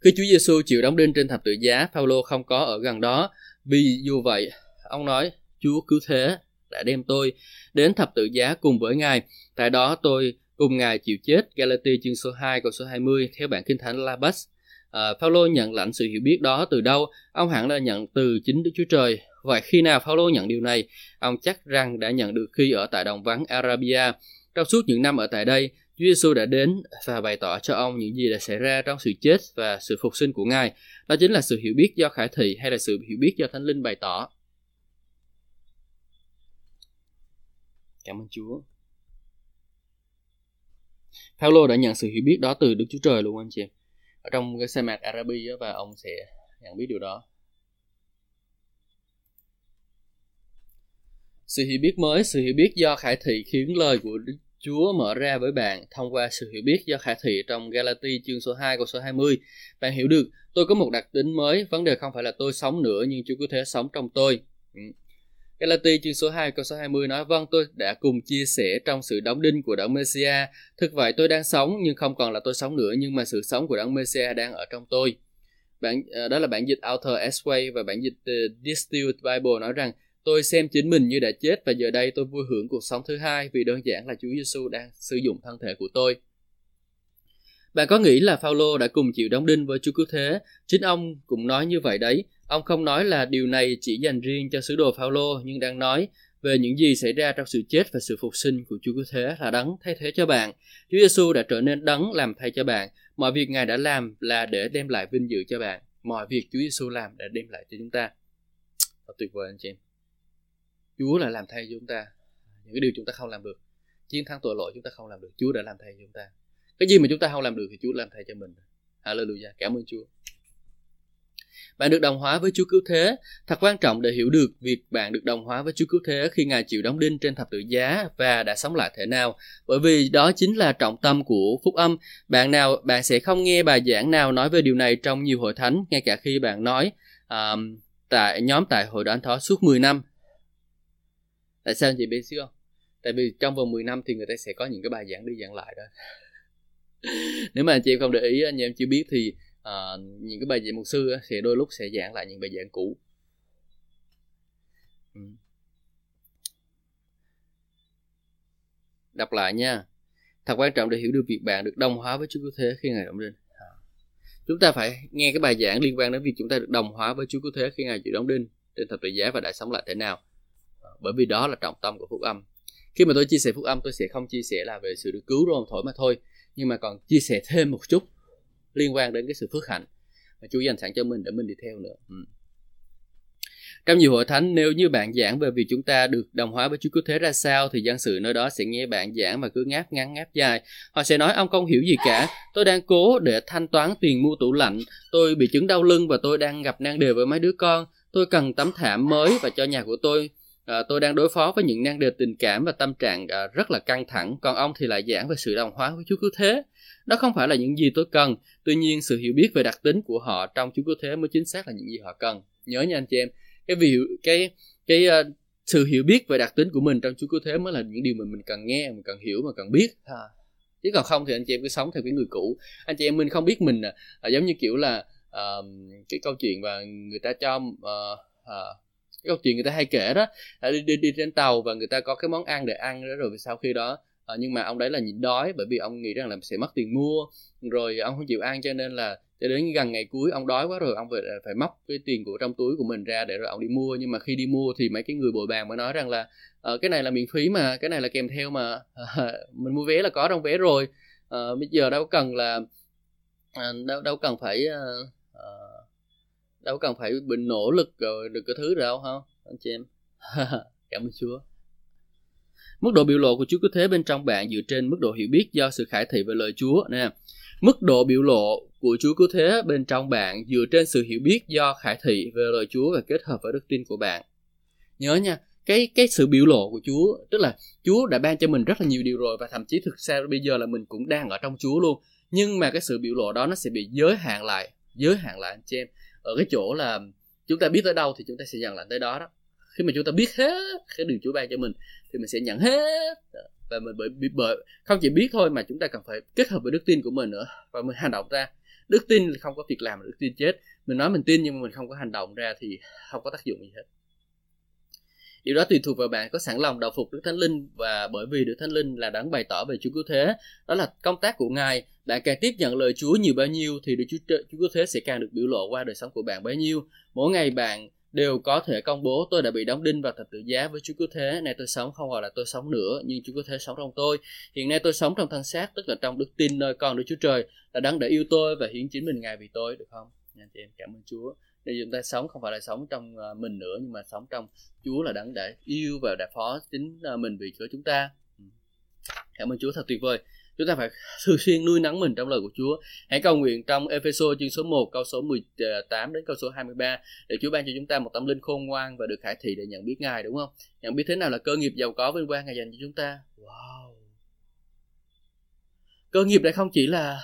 Khi Chúa Giêsu chịu đóng đinh trên thập tự giá, Phaolô không có ở gần đó. Vì dù vậy, ông nói, Chúa cứu thế đã đem tôi đến thập tự giá cùng với Ngài. Tại đó tôi cùng Ngài chịu chết. Galatia chương số 2 câu số 20 theo bản kinh thánh Labas. À, Phaolô nhận lãnh sự hiểu biết đó từ đâu? Ông hẳn là nhận từ chính Đức Chúa Trời. Vậy khi nào Phaolô nhận điều này? Ông chắc rằng đã nhận được khi ở tại đồng vắng Arabia. Trong suốt những năm ở tại đây, Chúa Giêsu đã đến và bày tỏ cho ông những gì đã xảy ra trong sự chết và sự phục sinh của Ngài. Đó chính là sự hiểu biết do khải thị hay là sự hiểu biết do Thánh Linh bày tỏ. Cảm ơn Chúa. Paulo đã nhận sự hiểu biết đó từ Đức Chúa Trời luôn anh chị em. Ở trong cái sa mạc Arabi và ông sẽ nhận biết điều đó. Sự hiểu biết mới, sự hiểu biết do khải thị khiến lời của Đức Chúa mở ra với bạn thông qua sự hiểu biết do khải thị trong Galati chương số 2 câu số 20. Bạn hiểu được, tôi có một đặc tính mới, vấn đề không phải là tôi sống nữa nhưng Chúa có thể sống trong tôi. Ừ. Galati chương số 2 câu số 20 nói vâng tôi đã cùng chia sẻ trong sự đóng đinh của đấng Messia. Thực vậy tôi đang sống nhưng không còn là tôi sống nữa nhưng mà sự sống của đấng Messia đang ở trong tôi. Bản ờ, đó là bản dịch Author S-Way và bản dịch uh, Distilled Bible nói rằng tôi xem chính mình như đã chết và giờ đây tôi vui hưởng cuộc sống thứ hai vì đơn giản là Chúa Giêsu đang sử dụng thân thể của tôi. Bạn có nghĩ là Phaolô đã cùng chịu đóng đinh với Chúa Cứu Thế? Chính ông cũng nói như vậy đấy. Ông không nói là điều này chỉ dành riêng cho sứ đồ Phaolô, nhưng đang nói về những gì xảy ra trong sự chết và sự phục sinh của Chúa Cứu Thế là đấng thay thế cho bạn. Chúa Giêsu đã trở nên đấng làm thay cho bạn. Mọi việc Ngài đã làm là để đem lại vinh dự cho bạn. Mọi việc Chúa Giêsu làm đã đem lại cho chúng ta. Thật tuyệt vời anh chị em. Chúa là làm thay cho chúng ta. Những cái điều chúng ta không làm được. Chiến thắng tội lỗi chúng ta không làm được. Chúa đã làm thay cho chúng ta cái gì mà chúng ta không làm được thì Chúa làm thay cho mình Hallelujah cảm ơn Chúa bạn được đồng hóa với Chúa Cứu Thế. Thật quan trọng để hiểu được việc bạn được đồng hóa với Chúa Cứu Thế khi Ngài chịu đóng đinh trên thập tự giá và đã sống lại thể nào. Bởi vì đó chính là trọng tâm của phúc âm. Bạn nào bạn sẽ không nghe bài giảng nào nói về điều này trong nhiều hội thánh, ngay cả khi bạn nói um, tại nhóm tại hội đoàn thó suốt 10 năm. Tại sao anh chị biết không? Tại vì trong vòng 10 năm thì người ta sẽ có những cái bài giảng đi giảng lại đó. Nếu mà anh chị em không để ý anh em chưa biết thì uh, những cái bài giảng mục sư sẽ đôi lúc sẽ giảng lại những bài giảng cũ. Ừ. Đọc lại nha. Thật quan trọng để hiểu được việc bạn được đồng hóa với Chúa Cứu Thế khi Ngài động đinh à. chúng ta phải nghe cái bài giảng liên quan đến việc chúng ta được đồng hóa với Chúa Cứu Thế khi Ngài chịu đóng đinh trên thập tự giá và đã sống lại thế nào bởi vì đó là trọng tâm của phúc âm khi mà tôi chia sẻ phúc âm tôi sẽ không chia sẻ là về sự được cứu rồi thổi mà thôi nhưng mà còn chia sẻ thêm một chút liên quan đến cái sự phước hạnh mà Chúa dành sẵn cho mình để mình đi theo nữa. Ừ. Trong nhiều hội thánh, nếu như bạn giảng về việc chúng ta được đồng hóa với Chúa Cứu Thế ra sao, thì dân sự nơi đó sẽ nghe bạn giảng mà cứ ngáp ngắn ngáp dài. Họ sẽ nói ông không hiểu gì cả, tôi đang cố để thanh toán tiền mua tủ lạnh, tôi bị chứng đau lưng và tôi đang gặp nan đề với mấy đứa con, tôi cần tấm thảm mới và cho nhà của tôi à, tôi đang đối phó với những nan đề tình cảm và tâm trạng à, rất là căng thẳng. Còn ông thì lại giảng về sự đồng hóa với chúa cứu thế. Đó không phải là những gì tôi cần. Tuy nhiên sự hiểu biết về đặc tính của họ trong chúa cứu thế mới chính xác là những gì họ cần. Nhớ nha anh chị em cái vì cái cái uh, sự hiểu biết về đặc tính của mình trong chúa cứu thế mới là những điều mà mình cần nghe mình cần hiểu mà cần biết. Ha chứ còn không thì anh chị em cứ sống theo cái người cũ. Anh chị em mình không biết mình à, giống như kiểu là uh, cái câu chuyện và người ta cho uh, uh, cái câu chuyện người ta hay kể đó là đi, đi đi trên tàu và người ta có cái món ăn để ăn đó rồi sau khi đó à, nhưng mà ông đấy là nhịn đói bởi vì ông nghĩ rằng là sẽ mất tiền mua rồi ông không chịu ăn cho nên là cho đến gần ngày cuối ông đói quá rồi ông phải ờ, phải móc cái tiền của trong túi của mình ra để rồi ông đi mua. Nhưng mà khi đi mua thì mấy cái người bồi bàn mới nói rằng là à, cái này là miễn phí mà cái này là kèm theo mà mình mua vé là có trong vé rồi. À, bây giờ đâu cần là à, đâu đâu cần phải uh, đâu cần phải bình nỗ lực rồi được cái thứ đâu không anh chị em. Cảm ơn chúa. Mức độ biểu lộ của chúa cứu thế bên trong bạn dựa trên mức độ hiểu biết do sự khải thị về lời chúa, nè. Mức độ biểu lộ của chúa cứu thế bên trong bạn dựa trên sự hiểu biết do khải thị về lời chúa và kết hợp với đức tin của bạn. Nhớ nha, cái cái sự biểu lộ của Chúa, tức là Chúa đã ban cho mình rất là nhiều điều rồi và thậm chí thực ra bây giờ là mình cũng đang ở trong Chúa luôn. Nhưng mà cái sự biểu lộ đó nó sẽ bị giới hạn lại, giới hạn lại, anh chị em ở cái chỗ là chúng ta biết tới đâu thì chúng ta sẽ nhận lại tới đó đó. Khi mà chúng ta biết hết cái điều Chúa ban cho mình thì mình sẽ nhận hết. Và mình bởi, bởi không chỉ biết thôi mà chúng ta cần phải kết hợp với đức tin của mình nữa và mình hành động ra. Đức tin không có việc làm đức tin chết. Mình nói mình tin nhưng mà mình không có hành động ra thì không có tác dụng gì hết. Điều đó tùy thuộc vào bạn có sẵn lòng đầu phục Đức Thánh Linh và bởi vì Đức Thánh Linh là đấng bày tỏ về Chúa Cứu Thế, đó là công tác của Ngài. Bạn càng tiếp nhận lời Chúa nhiều bao nhiêu thì Đức Chúa, Chúa Cứu Thế sẽ càng được biểu lộ qua đời sống của bạn bấy nhiêu. Mỗi ngày bạn đều có thể công bố tôi đã bị đóng đinh vào thập tự giá với Chúa Cứu Thế. Nay tôi sống không gọi là tôi sống nữa, nhưng Chúa Cứu Thế sống trong tôi. Hiện nay tôi sống trong thân xác, tức là trong đức tin nơi con Đức Chúa Trời, là đấng đã yêu tôi và hiến chính mình Ngài vì tôi, được không? nhà chị em, cảm ơn Chúa để chúng ta sống, không phải là sống trong ờ, mình nữa, nhưng mà sống trong Chúa là đấng đã yêu và đã phó chính ờ, mình vì Chúa chúng ta ừ. cảm ơn Chúa, thật tuyệt vời chúng ta phải thường xuyên nuôi nắng mình trong lời của Chúa. Hãy cầu nguyện trong Epheso chương số 1 câu số 18 ờ, đến câu số 23 để Chúa ban cho chúng ta một tâm linh khôn ngoan và được khải thị để nhận biết Ngài, đúng không? Nhận biết thế nào là cơ nghiệp giàu có vinh quang Ngài dành cho chúng ta. Wow. Cơ nghiệp đây không chỉ là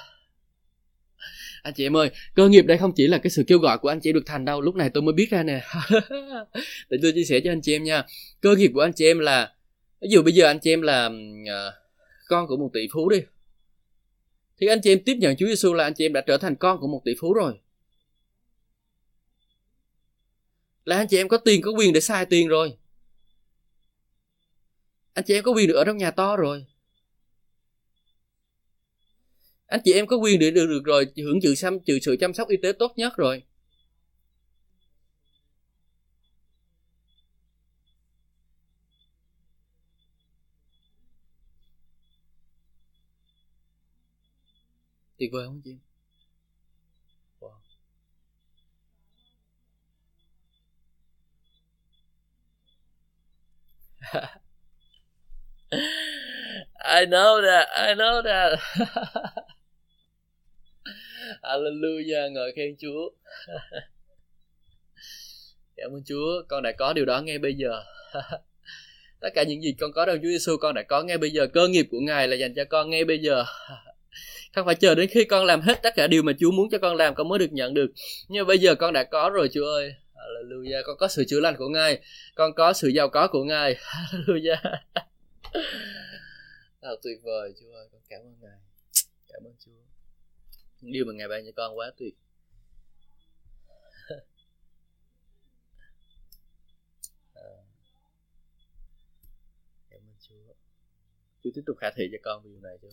anh chị em ơi cơ nghiệp đây không chỉ là cái sự kêu gọi của anh chị được thành đâu lúc này tôi mới biết ra nè. Để tôi chia sẻ cho anh chị em nha. Cơ nghiệp của anh chị em là ví dụ bây giờ anh chị em là uh, con của một tỷ phú đi thì anh chị em tiếp nhận Chúa Giêsu là anh chị em đã trở thành con của một tỷ phú rồi. Là anh chị em có tiền có quyền để xài tiền rồi. Anh chị em có quyền được ở trong nhà to rồi anh chị em có quyền để được, được rồi hưởng trừ xăm trừ sự chăm sóc y tế tốt nhất rồi. Tuyệt vời không chị wow. I know that I know that. Hallelujah, ngợi khen Chúa. Cảm ơn Chúa, con đã có điều đó ngay bây giờ. Tất cả những gì con có trong Chúa Giêsu con đã có ngay bây giờ. Cơ nghiệp của Ngài là dành cho con ngay bây giờ. Không phải chờ đến khi con làm hết tất cả điều mà Chúa muốn cho con làm, con mới được nhận được. Nhưng bây giờ con đã có rồi, Chúa ơi. Hallelujah, Con có sự chữa lành của Ngài. Con có sự giàu có của Ngài. Hallelujah. Thật tuyệt vời, Chúa ơi, Con cảm ơn Ngài. Cảm ơn Chúa điều mà ngài ban cho con quá tuyệt à. cảm ơn chúa chúa tiếp tục khả thị cho con điều này chứ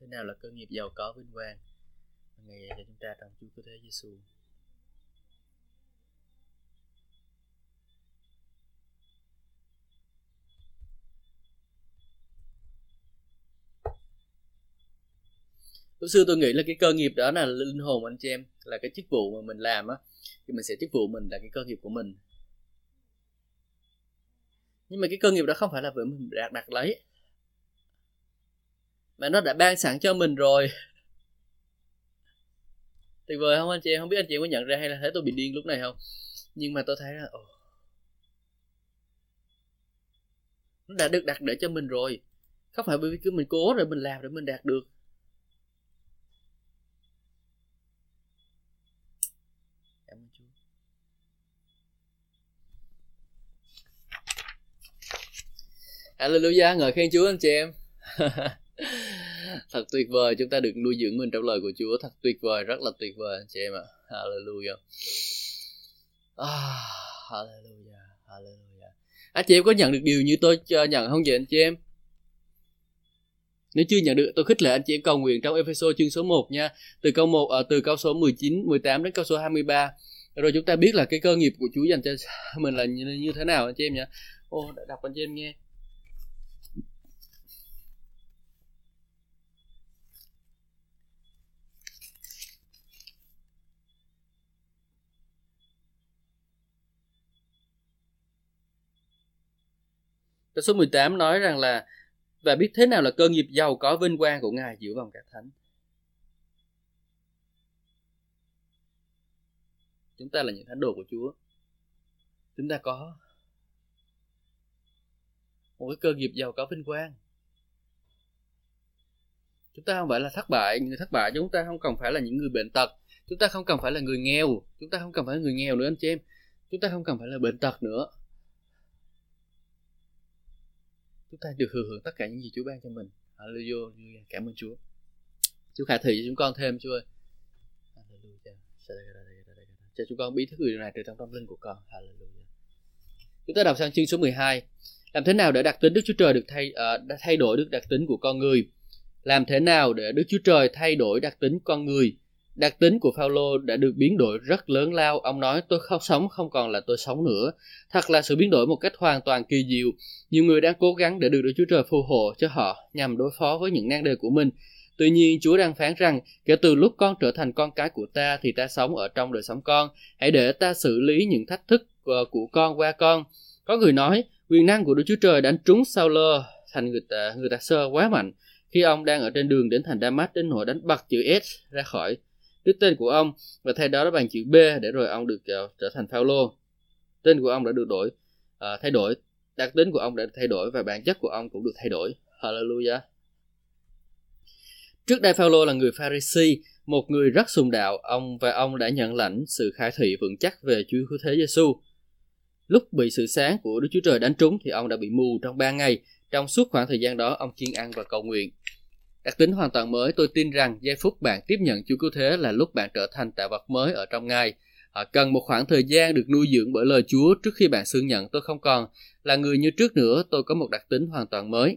thế nào là cơ nghiệp giàu có vinh quang ngày cho chúng ta trong Chúa Cứu Thế Giêsu. Lúc xưa tôi nghĩ là cái cơ nghiệp đó là linh hồn anh chị em là cái chức vụ mà mình làm á thì mình sẽ chức vụ mình là cái cơ nghiệp của mình. Nhưng mà cái cơ nghiệp đó không phải là vừa mình đạt đặt lấy. Mà nó đã ban sẵn cho mình rồi. Tuyệt vời không anh chị em? Không biết anh chị có nhận ra hay là thấy tôi bị điên lúc này không? Nhưng mà tôi thấy là oh, nó đã được đặt để cho mình rồi. Không phải bởi vì cứ mình cố rồi mình làm để mình đạt được. Hallelujah, ngợi khen Chúa anh chị em. thật tuyệt vời chúng ta được nuôi dưỡng mình trong lời của Chúa thật tuyệt vời rất là tuyệt vời anh chị em ạ. Hallelujah. Ah, hallelujah, hallelujah. Anh chị em có nhận được điều như tôi ờ, nhận không vậy anh chị em? Nếu chưa nhận được tôi khích lệ anh chị em cầu nguyện trong Ephesos chương số 1 nha. Từ câu 1 ở ờ, từ câu số 19, 18 đến câu số 23. Rồi chúng ta biết là cái cơ nghiệp của Chúa dành cho mình là như, như thế nào anh chị em nhỉ? Ô, đọc anh chị em nghe. Câu số 18 nói rằng là và biết thế nào là cơ nghiệp giàu có vinh quang của Ngài giữa vòng các thánh. Chúng ta là những thánh đồ của Chúa. Chúng ta có một cái cơ nghiệp giàu có vinh quang. Chúng ta không phải là thất bại, người thất bại chúng ta không cần phải là những người bệnh tật, chúng ta không cần phải là người nghèo, chúng ta không cần phải là người nghèo nữa anh chị em. Chúng ta không cần phải là bệnh tật nữa chúng ta được hưởng hưởng tất cả những gì Chúa ban cho mình. Hallelujah cảm ơn Chúa. Chúa khả thị cho chúng con thêm Chúa ơi. Hallelujah. Cho chúng con biết thức điều này từ trong tâm linh của con. Hallelujah. Chúng ta đọc sang chương số 12 làm thế nào để đặc tính Đức Chúa Trời được thay uh, thay đổi được đặc tính của con người? Làm thế nào để Đức Chúa Trời thay đổi đặc tính con người? Đặc tính của Paulo đã được biến đổi rất lớn lao. Ông nói tôi không sống không còn là tôi sống nữa. Thật là sự biến đổi một cách hoàn toàn kỳ diệu. Nhiều người đang cố gắng để được Đức Chúa Trời phù hộ cho họ nhằm đối phó với những nan đề của mình. Tuy nhiên Chúa đang phán rằng kể từ lúc con trở thành con cái của ta thì ta sống ở trong đời sống con. Hãy để ta xử lý những thách thức ờ, của con qua con. Có người nói quyền năng của Đức Chúa Trời đánh trúng Saulo thành người ta, người ta sơ quá mạnh khi ông đang ở trên đường đến thành Damas đến nỗi đánh bật chữ S ra khỏi đứt tên của ông và thay đó là bằng chữ B để rồi ông được uh, trở thành Phaolô. Tên của ông đã được đổi uh, thay đổi đặc tính của ông đã thay đổi và bản chất của ông cũng được thay đổi. Hallelujah. Trước đây Phaolô là người Pharisee một người rất sùng đạo. Ông và ông đã nhận lãnh sự khai thị vững chắc về Chúa Cứu Thế Giêsu lúc bị sự sáng của Đức Chúa Trời đánh trúng thì ông đã bị mù trong ba ngày. Trong suốt khoảng thời gian đó ông kiên ăn và cầu nguyện. Đặc tính hoàn toàn mới, tôi tin rằng giây phút bạn tiếp nhận Chúa Cứu Thế là lúc bạn trở thành tạo vật mới ở trong Ngài. À, cần một khoảng thời gian được nuôi dưỡng bởi lời Chúa trước khi bạn xưng nhận tôi không còn là người như trước nữa, tôi có một đặc tính hoàn toàn mới.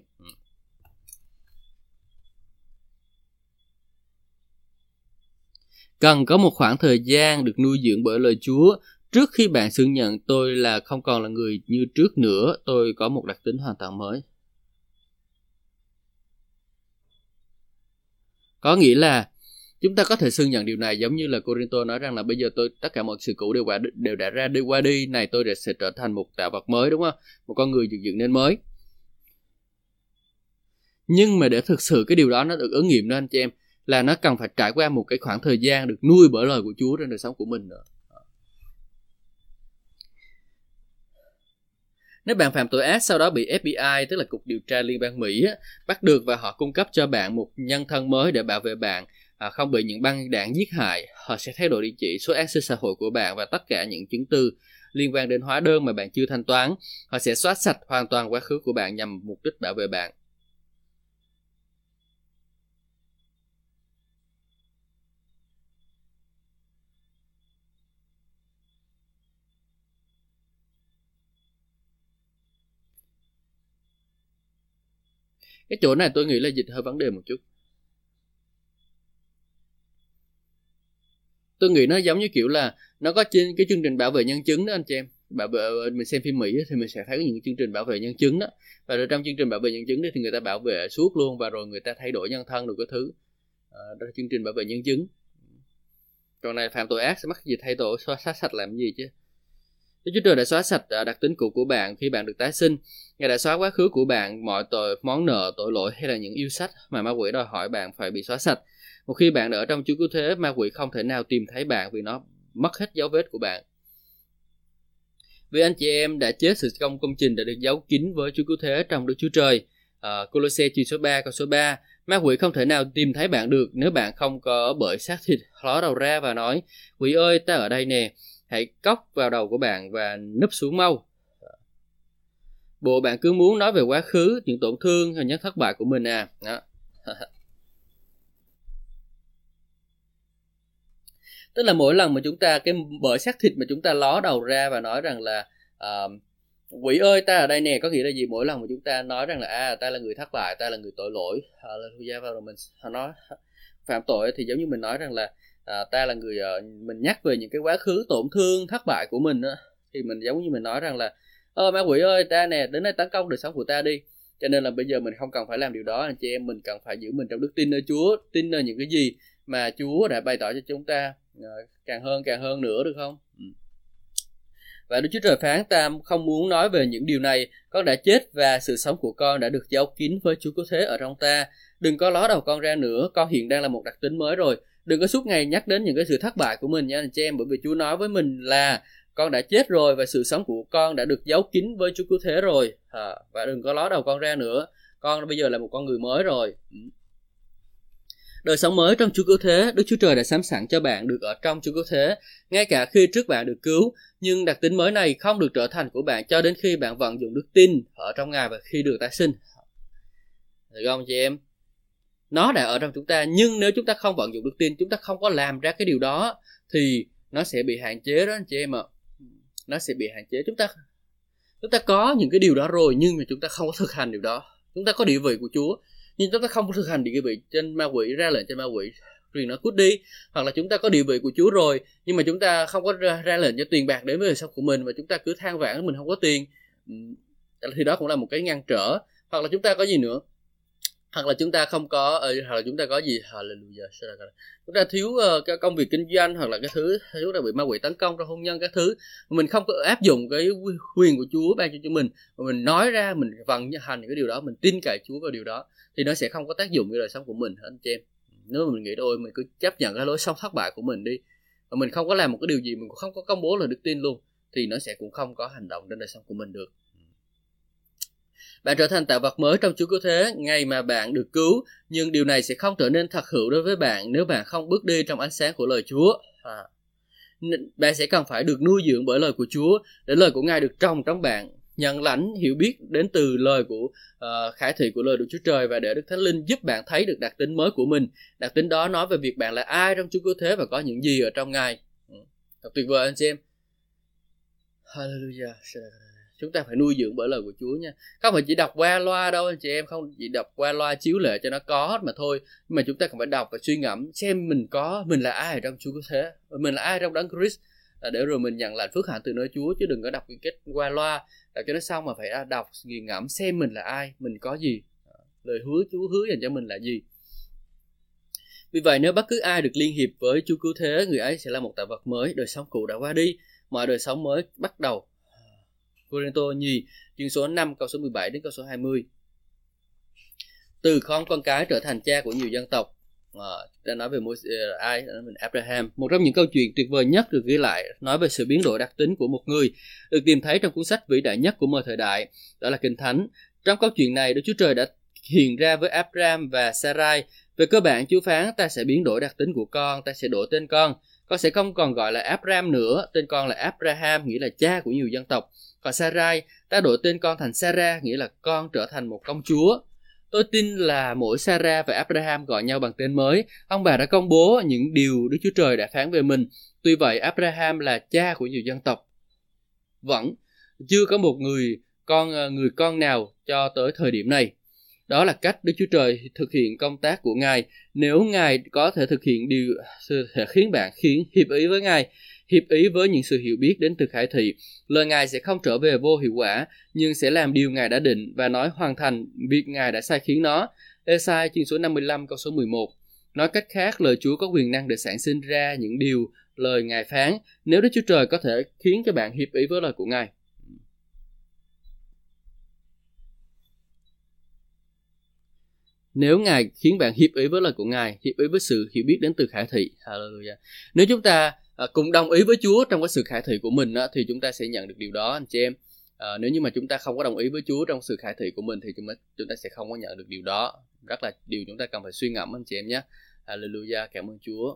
Cần có một khoảng thời gian được nuôi dưỡng bởi lời Chúa trước khi bạn xưng nhận tôi là không còn là người như trước nữa, tôi có một đặc tính hoàn toàn mới. Có nghĩa là chúng ta có thể xưng nhận điều này giống như là Corinto nói rằng là bây giờ tôi, tất cả mọi sự cũ đều qua, đều đã ra đi, qua đi, này tôi sẽ trở thành một tạo vật mới, đúng không? Một con người dựng dựng nên mới. Nhưng mà để thực sự cái điều đó nó được ứng nghiệm đó, anh chị em, là nó cần phải trải qua một cái khoảng thời gian được nuôi bởi lời của Chúa trên đời sống của mình nữa. Nếu bạn phạm tội ác sau đó bị FBI, tức là Cục Điều tra Liên bang Mỹ, bắt được và họ cung cấp cho bạn một nhân thân mới để bảo vệ bạn, à, không bị những băng đảng giết hại, họ sẽ thay đổi địa chỉ, số an sinh xã hội của bạn và tất cả những chứng từ liên quan đến hóa đơn mà bạn chưa thanh toán. Họ sẽ xóa sạch hoàn toàn quá khứ của bạn nhằm mục đích bảo vệ bạn. Cái chỗ này tôi nghĩ là dịch hơi vấn đề một chút. Tôi nghĩ nó giống như kiểu là nó có trên cái chương trình bảo vệ nhân chứng đó anh chị em. Bảo vệ mình xem phim mỹ thì mình sẽ thấy những chương trình bảo vệ nhân chứng đó. Và rồi trong chương trình bảo vệ nhân chứng đó thì người ta bảo vệ suốt luôn và rồi người ta thay đổi nhân thân được cái thứ. À, đó là chương trình bảo vệ nhân chứng. Còn này phạm tội ác sẽ mắc gì thay đổi xóa sát sạch làm gì chứ? Đức Chúa Trời đã xóa sạch à, đặc tính cũ của bạn khi bạn được tái sinh. Ngài đã xóa quá khứ của bạn, mọi tội, món nợ, tội lỗi hay là những yêu sách mà ma quỷ đòi hỏi bạn phải bị xóa sạch. Một khi bạn ở trong Chúa Cứu Thế, ma quỷ không thể nào tìm thấy bạn vì nó mất hết dấu vết của bạn. Vì anh chị em đã chết sự công công trình đã được giấu kín với Chúa Cứu Thế trong Đức Chúa Trời. À, Colossae chương số 3 câu số 3 Ma quỷ không thể nào tìm thấy bạn được nếu bạn không có bởi xác thịt ló đầu ra và nói Quỷ ơi ta ở đây nè hãy cốc vào đầu của bạn và núp xuống mau. Bộ bạn cứ muốn nói về quá khứ những tổn thương hay những thất bại của mình à. Đó. tức là mỗi lần mà chúng ta cái bờ xác thịt mà chúng ta ló đầu ra và nói rằng là uh, quỷ ơi ta ở đây nè có nghĩa là gì? Mỗi lần mà chúng ta nói rằng là à ta là người thất bại ta là người tội lỗi thua gia vào rồi mình nói phạm tội thì giống như mình nói rằng là à, ta là người à, mình nhắc về những cái quá khứ tổn thương thất bại của mình á thì mình giống như mình nói rằng là ơ ma quỷ ơi ta nè đến đây tấn công đời sống của ta đi. Cho nên là bây giờ mình không cần phải làm điều đó anh chị em mình cần phải giữ mình trong đức tin nơi Chúa tin nơi những cái gì mà Chúa đã bày tỏ cho chúng ta à, càng hơn càng hơn nữa được không? Ừ. và Đức Chúa Trời phán ta không muốn nói về những điều này con đã chết và sự sống của con đã được giấu kín với Chúa cứu thế ở trong ta. Đừng có ló đầu con ra nữa con hiện đang là một đặc tính mới rồi đừng có suốt ngày nhắc đến những cái sự thất bại của mình nha anh chị em bởi vì Chúa nói với mình là con đã chết rồi và sự sống của con đã được giấu kín với Chúa cứu thế rồi. À, và đừng có ló đầu con ra nữa. Con bây giờ là một con người mới rồi. Ừ. Đời sống mới trong Chúa cứu thế Đức Chúa Trời đã sắm sẵn cho bạn được ở trong Chúa cứu thế ngay cả khi trước bạn được cứu. Nhưng đặc tính mới này không được trở thành của bạn cho đến khi bạn vận dụng đức tin ở trong Ngài và khi được tái sinh. Được không chị em? Nó đã ở trong chúng ta nhưng nếu chúng ta không vận dụng đức tin chúng ta không có làm ra cái điều đó thì nó sẽ bị hạn chế đó anh chị em ạ. Nó sẽ bị hạn chế. Chúng ta chúng ta có những cái điều đó rồi nhưng mà chúng ta không có thực hành điều đó. Chúng ta có địa vị của Chúa nhưng chúng ta không có thực hành địa vị trên ma quỷ ra lệnh cho ma quỷ truyền nó cút đi. Hoặc là chúng ta có địa vị của Chúa rồi nhưng mà chúng ta không có ra, ra lệnh cho tiền bạc đến với đời sống của mình và chúng ta cứ than vãn mình không có tiền. Thì đó cũng là một cái ngăn trở. Hoặc là chúng ta có gì nữa? Hoặc là chúng ta không có uh, hoặc là chúng ta có gì? Hallelujah chúng ta thiếu uh, cái công việc kinh doanh hoặc là cái thứ chúng ta bị ma quỷ tấn công trong hôn nhân các thứ. Mình không có áp dụng cái quyền của Chúa ban cho chúng mình. Mà mình nói ra mình vận hành cái điều đó mình tin cậy Chúa vào điều đó thì nó sẽ không có tác dụng với đời sống của mình anh chị em? Nếu mà mình nghĩ thôi mình cứ chấp nhận cái lối sống thất bại của mình đi. Và mình không có làm một cái điều gì mình cũng không có công bố là đức tin luôn thì nó sẽ cũng không có hành động trên đời sống của mình được. Bạn trở thành tạo vật mới trong Chúa Cứu Thế ngày mà bạn được cứu, nhưng điều này sẽ không trở nên thật hữu đối với bạn nếu bạn không bước đi trong ánh sáng của lời Chúa. À. Bạn sẽ cần phải được nuôi dưỡng bởi lời của Chúa để lời của Ngài được trồng trong bạn nhận lãnh hiểu biết đến từ lời của uh, khải thị của lời Đức Chúa Trời và để Đức Thánh Linh giúp bạn thấy được đặc tính mới của mình. Đặc tính đó nói về việc bạn là ai trong Chúa Cứu Thế và có những gì ở trong Ngài. Ừ. Thật tuyệt vời anh chị em. Hallelujah. Chúng ta phải nuôi dưỡng bởi lời của Chúa nha. Không phải chỉ đọc qua loa đâu anh chị em, không chỉ đọc qua loa chiếu lệ cho nó có mà thôi. Nhưng mà chúng ta cần phải đọc và suy ngẫm xem mình có, mình là ai trong Chúa Cứu Thế. Mình là ai trong Đấng Christ để rồi mình nhận lại phước hạnh từ nơi Chúa chứ đừng có đọc cái kết qua loa đọc cho nó xong mà phải đọc nghiền ngẫm xem mình là ai mình có gì lời hứa Chúa hứa dành cho mình là gì vì vậy nếu bất cứ ai được liên hiệp với Chúa cứu thế người ấy sẽ là một tạo vật mới đời sống cũ đã qua đi mọi đời sống mới bắt đầu Corinto nhì chương số 5 câu số 17 đến câu số 20 từ con con cái trở thành cha của nhiều dân tộc. Ờ, à, đã nói về môi uh, ai? Nói về Abraham. Một trong những câu chuyện tuyệt vời nhất được ghi lại nói về sự biến đổi đặc tính của một người được tìm thấy trong cuốn sách vĩ đại nhất của mọi thời đại đó là kinh thánh. Trong câu chuyện này Đức Chúa Trời đã hiện ra với Abraham và Sarai. Về cơ bản Chúa phán ta sẽ biến đổi đặc tính của con ta sẽ đổi tên con. Con sẽ không còn gọi là Abraham nữa tên con là Abraham nghĩa là cha của nhiều dân tộc còn Sarai ta đổi tên con thành Sarah nghĩa là con trở thành một công chúa Tôi tin là mỗi Sarah và Abraham gọi nhau bằng tên mới, ông bà đã công bố những điều Đức Chúa Trời đã phán về mình. Tuy vậy, Abraham là cha của nhiều dân tộc. Vẫn chưa có một người con ờ, người con nào cho tới thời điểm này. Đó là cách Đức Chúa Trời thực hiện công tác của Ngài. Nếu Ngài có thể thực hiện điều sẽ khiến bạn khiến hiệp ý với Ngài, hiệp ý với những sự hiểu biết đến từ khải thị. Lời Ngài sẽ không trở về vô hiệu quả, nhưng sẽ làm điều Ngài đã định và nói hoàn thành việc Ngài đã sai khiến nó. Esai chương số 55 câu số 11 Nói cách khác, lời Chúa có quyền năng để sản sinh ra những điều lời Ngài phán nếu Đức Chúa Trời có thể khiến cho bạn hiệp ý với lời của Ngài. nếu ngài khiến bạn hiệp ý với lời của ngài hiệp ý với sự hiểu biết đến từ khải thị hallelujah nếu chúng ta à, cùng đồng ý với Chúa trong cái sự khải thị của mình á, thì chúng ta sẽ nhận được điều đó anh chị em. À, nếu như mà chúng ta không có đồng ý với Chúa trong sự khải thị của mình thì chúng ta, chúng ta sẽ không có nhận được điều đó. Rất là điều chúng ta cần phải suy ngẫm anh chị em nhé. Hallelujah cảm ơn Chúa.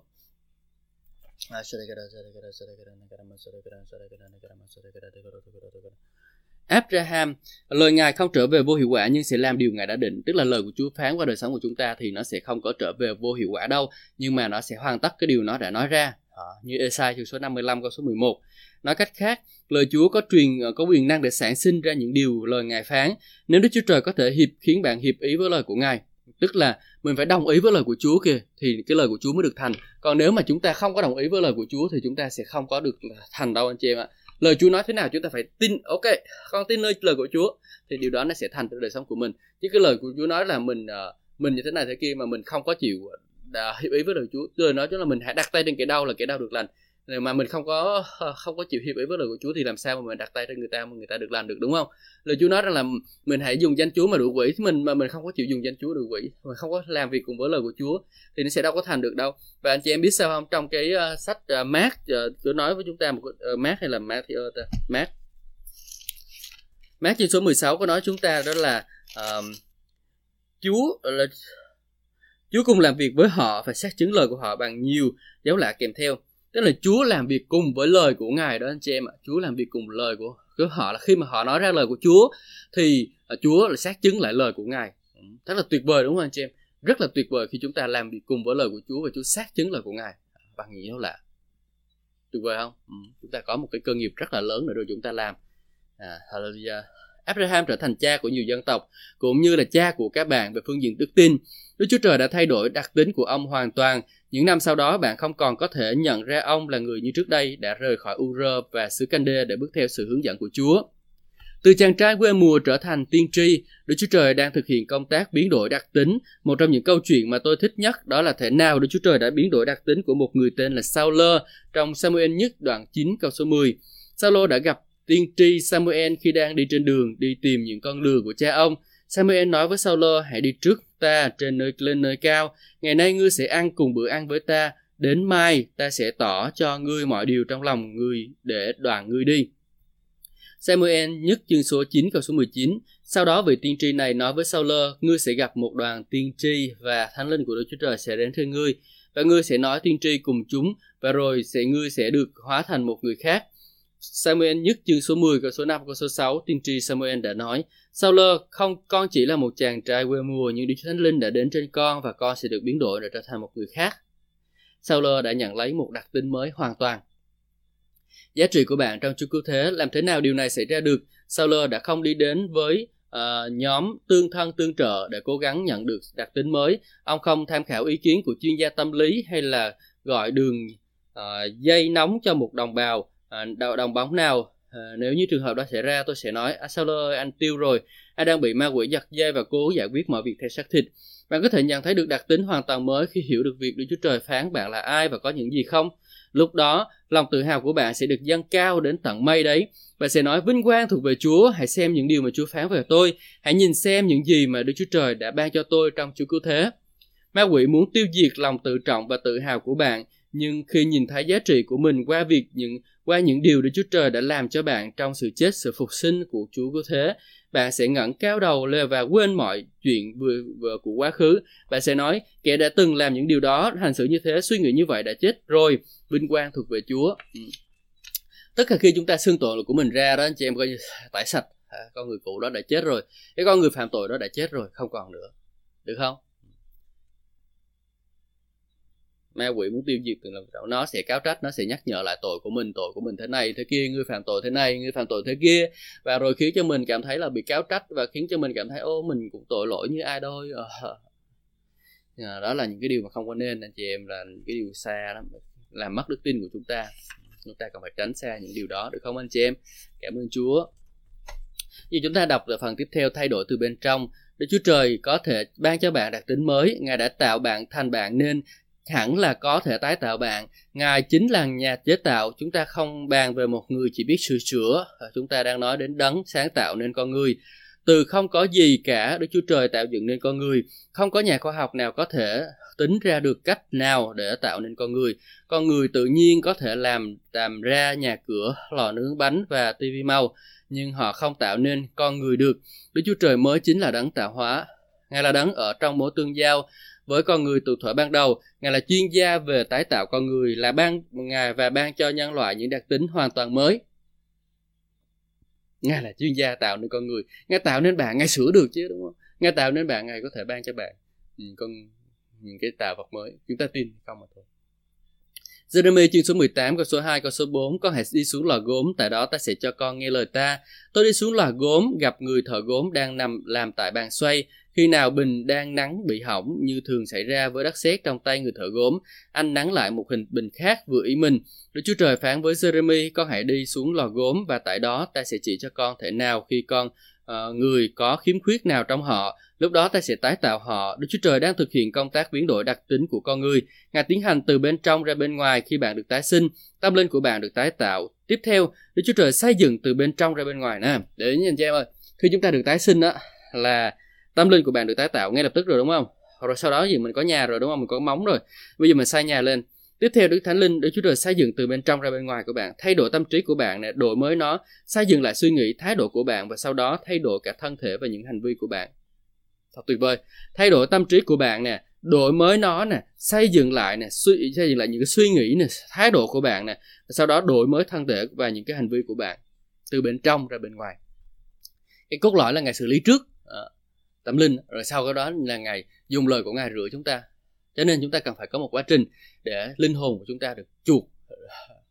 Abraham lời ngài không trở về vô hiệu quả nhưng sẽ làm điều ngài đã định tức là lời của Chúa phán qua đời sống của chúng ta thì nó sẽ không có trở về vô hiệu quả đâu nhưng mà nó sẽ hoàn tất cái điều nó đã nói ra Ờ, như Esai chương số 55 câu số 11. Nói cách khác, lời Chúa có truyền ờ, có quyền năng để sản sinh ra những điều lời Ngài phán. Nếu Đức Chúa Trời có thể hiệp khiến bạn hiệp ý với lời của Ngài, tức là mình phải đồng ý với lời của Chúa kìa thì cái lời của Chúa mới được thành. Còn nếu mà chúng ta không có đồng ý với lời của Chúa thì chúng ta sẽ không có được thành đâu anh chị em ạ. Lời Chúa nói thế nào chúng ta phải tin, ok, con tin nơi lời của Chúa thì điều đó nó sẽ thành trong đời sống của mình. Chứ cái lời của Chúa nói là mình ờ, mình như thế này thế kia mà mình không có chịu đã hiệp ý với lời Chúa. Lời nói cho là mình hãy đặt tay trên kẻ đau là kẻ đau được lành. Nếu mà mình không có ờ, không có chịu hiệp ý với lời của Chúa thì làm sao mà mình đặt tay trên người ta mà người ta được lành được đúng không? Lời Chúa nói rằng là mình hãy dùng danh Chúa mà đuổi quỷ. Mình mà mình không có chịu dùng danh Chúa đuổi quỷ mình không có làm việc cùng với lời của Chúa thì nó sẽ đâu có thành được đâu. Và anh chị em biết sao không? Trong cái uh, sách uh, Mark uh, Chúa nói với chúng ta một uh, Mark hay là Matthew ta? Mark? Mark chương số 16 có nói chúng ta đó là uh, Chúa là Chúa cùng làm việc với họ và xác chứng lời của họ bằng nhiều dấu lạ kèm theo. Tức là Chúa làm việc cùng với lời của Ngài đó anh chị em ạ. Chúa làm việc cùng lời của, của họ là khi mà họ nói ra lời của Chúa thì à, Chúa là xác chứng lại lời của Ngài. Rất là tuyệt vời đúng không anh chị em? Rất là tuyệt vời khi chúng ta làm việc cùng với lời của Chúa và Chúa xác chứng lời của Ngài bằng nhiều dấu lạ. Tuyệt vời không? Ừ. Chúng ta có một cái cơ nghiệp rất là lớn nữa rồi chúng ta làm. À, hallelujah. Abraham trở thành cha của nhiều dân tộc, cũng như là cha của các bạn về phương diện đức tin. Đức Chúa Trời đã thay đổi đặc tính của ông hoàn toàn. Những năm sau đó, bạn không còn có thể nhận ra ông là người như trước đây đã rời khỏi Ur và xứ Cande để bước theo sự hướng dẫn của Chúa. Từ chàng trai quê mùa trở thành tiên tri, Đức Chúa Trời đang thực hiện công tác biến đổi đặc tính. Một trong những câu chuyện mà tôi thích nhất đó là thể nào Đức Chúa Trời đã biến đổi đặc tính của một người tên là Saul trong Samuel nhất đoạn 9 câu số 10. Saul đã gặp tiên tri Samuel khi đang đi trên đường đi tìm những con lừa của cha ông. Samuel nói với Saul hãy đi trước ta trên nơi lên nơi cao. Ngày nay ngươi sẽ ăn cùng bữa ăn với ta. Đến mai ta sẽ tỏ cho ngươi mọi điều trong lòng ngươi để đoàn ngươi đi. Samuel nhất chương số 9 câu số 19. Sau đó vị tiên tri này nói với Saul, ngươi sẽ gặp một đoàn tiên tri và thánh linh của Đức Chúa Trời sẽ đến với ngươi và ngươi sẽ nói tiên tri cùng chúng và rồi sẽ ngươi sẽ được hóa thành một người khác. Samuel nhất chương số 10 câu số 5 câu số 6 tiên tri Samuel đã nói Saul không con chỉ là một chàng trai quê mùa nhưng Đức Thánh Linh đã đến trên con và con sẽ được biến đổi để trở thành một người khác. Saul đã nhận lấy một đặc tính mới hoàn toàn giá trị của bạn trong Chúa Cứu Thế. Làm thế nào điều này xảy ra được? Saul đã không đi đến với uh, nhóm tương thân tương trợ để cố gắng nhận được đặc tính mới. Ông không tham khảo ý kiến của chuyên gia tâm lý hay là gọi đường uh, dây nóng cho một đồng bào À, uh, đồng bóng nào. À, nếu như trường hợp đó xảy ra tôi sẽ nói à, Saul ơi anh tiêu rồi anh đang bị ma quỷ giật dây và cố giải quyết mọi việc theo xác thịt bạn có thể nhận thấy được đặc tính hoàn toàn mới khi hiểu được việc Đức Chúa Trời phán bạn là ai và có những gì không. Lúc đó, lòng tự hào của bạn sẽ được dâng cao đến tận mây đấy. Bạn sẽ nói vinh quang thuộc về Chúa, hãy xem những điều mà Chúa phán về tôi, hãy nhìn xem những gì mà Đức Chúa Trời đã ban cho tôi trong Chúa cứu thế. Ma quỷ muốn tiêu diệt lòng tự trọng và tự hào của bạn, nhưng khi nhìn thấy giá trị của mình qua việc những qua những điều Đức Chúa Trời đã làm cho bạn trong sự chết, sự phục sinh của Chúa cứu thế, bạn sẽ ngẩng cao đầu lên và quên mọi chuyện vừa, vừa của quá khứ. Bạn sẽ nói, kẻ đã từng làm những điều đó, hành xử như thế, suy nghĩ như vậy đã chết rồi, vinh quang thuộc về Chúa. Ừ. Tất cả khi chúng ta xưng tội của mình ra đó, anh chị em coi như tải sạch, à, con người cũ đó đã chết rồi, cái con người phạm tội đó đã chết rồi, không còn nữa. Được không? Ma quỷ muốn tiêu diệt từng lần đầu nó sẽ cáo trách nó sẽ nhắc nhở lại tội của mình tội của mình thế này thế kia ngươi phạm tội thế này ngươi phạm tội thế kia. Và rồi khiến cho mình cảm thấy là bị cáo trách và khiến cho mình cảm thấy ô mình cũng tội lỗi như ai đôi ờ. à, đó là những cái điều mà không có nên anh chị em là những cái điều xa lắm làm mất đức tin của chúng ta. Chúng ta cần phải tránh xa những điều đó được không anh chị em? Cảm ơn chúa. Như chúng ta đọc ở phần tiếp theo thay đổi từ bên trong. Đức Chúa Trời có thể ban cho bạn đặc tính mới, Ngài đã tạo bạn thành bạn nên hẳn là có thể tái tạo bạn. Ngài chính là nhà chế tạo, chúng ta không bàn về một người chỉ biết sửa chữa, chúng ta đang nói đến đấng sáng tạo nên con người. Từ không có gì cả, Đức Chúa Trời tạo dựng nên con người. Không có nhà khoa học nào có thể tính ra được cách nào để tạo nên con người. Con người tự nhiên có thể làm làm ra nhà cửa, lò nướng bánh và tivi màu, nhưng họ không tạo nên con người được. Đức Chúa Trời mới chính là đấng tạo hóa. Ngài là đấng ở trong mối tương giao với con người từ thuở ban đầu. Ngài là chuyên gia về tái tạo con người, là ban Ngài và ban cho nhân loại những đặc tính hoàn toàn mới. Ngài là chuyên gia tạo nên con người. Ngài tạo nên bạn, Ngài sửa được chứ đúng không? Ngài tạo nên bạn, Ngài có thể ban cho bạn những con những cái tạo vật mới. Chúng ta tin không mà thôi. Jeremy chương số 18 câu số 2 câu số 4 Con hãy đi xuống lò gốm Tại đó ta sẽ cho con nghe lời ta Tôi đi xuống lò gốm Gặp người thợ gốm đang nằm làm tại bàn xoay khi nào bình đang nắng bị hỏng như thường xảy ra với đất sét trong tay người thợ gốm, anh nắng lại một hình bình khác vừa ý mình. Đức Chúa Trời phán với Jeremy, con hãy đi xuống lò gốm và tại đó ta sẽ chỉ cho con thể nào khi con uh, người có khiếm khuyết nào trong họ. Lúc đó ta sẽ tái tạo họ. Đức Chúa Trời đang thực hiện công tác biến đổi đặc tính của con người. Ngài tiến hành từ bên trong ra bên ngoài khi bạn được tái sinh. Tâm linh của bạn được tái tạo. Tiếp theo, Đức Chúa Trời xây dựng từ bên trong ra bên ngoài nè. Để nhìn cho em ơi. Khi chúng ta được tái sinh á là tâm linh của bạn được tái tạo ngay lập tức rồi, đúng không? Rồi sau đó gì mình có nhà rồi, đúng không? Mình có móng rồi. Bây giờ mình xây nhà lên. Tiếp theo đức thánh linh, đức chúa trời xây dựng từ bên trong ra bên ngoài của bạn, thay đổi tâm trí của bạn nè, đổi mới nó, xây dựng lại suy nghĩ, thái độ của bạn và sau đó thay đổi cả thân thể và những hành vi của bạn. Thật tuyệt vời. Thay đổi tâm trí của bạn nè, đổi mới nó nè, xây dựng lại nè, suy, xây dựng lại những cái suy nghĩ nè, thái độ của bạn nè, và sau đó đổi mới thân thể và những cái hành vi của bạn từ bên trong ra bên ngoài. Cái cốt lõi là ngày xử lý trước. Ờ tâm linh rồi sau cái đó là ngài dùng lời của ngài rửa chúng ta. Cho nên chúng ta cần phải có một quá trình để linh hồn của chúng ta được chuộc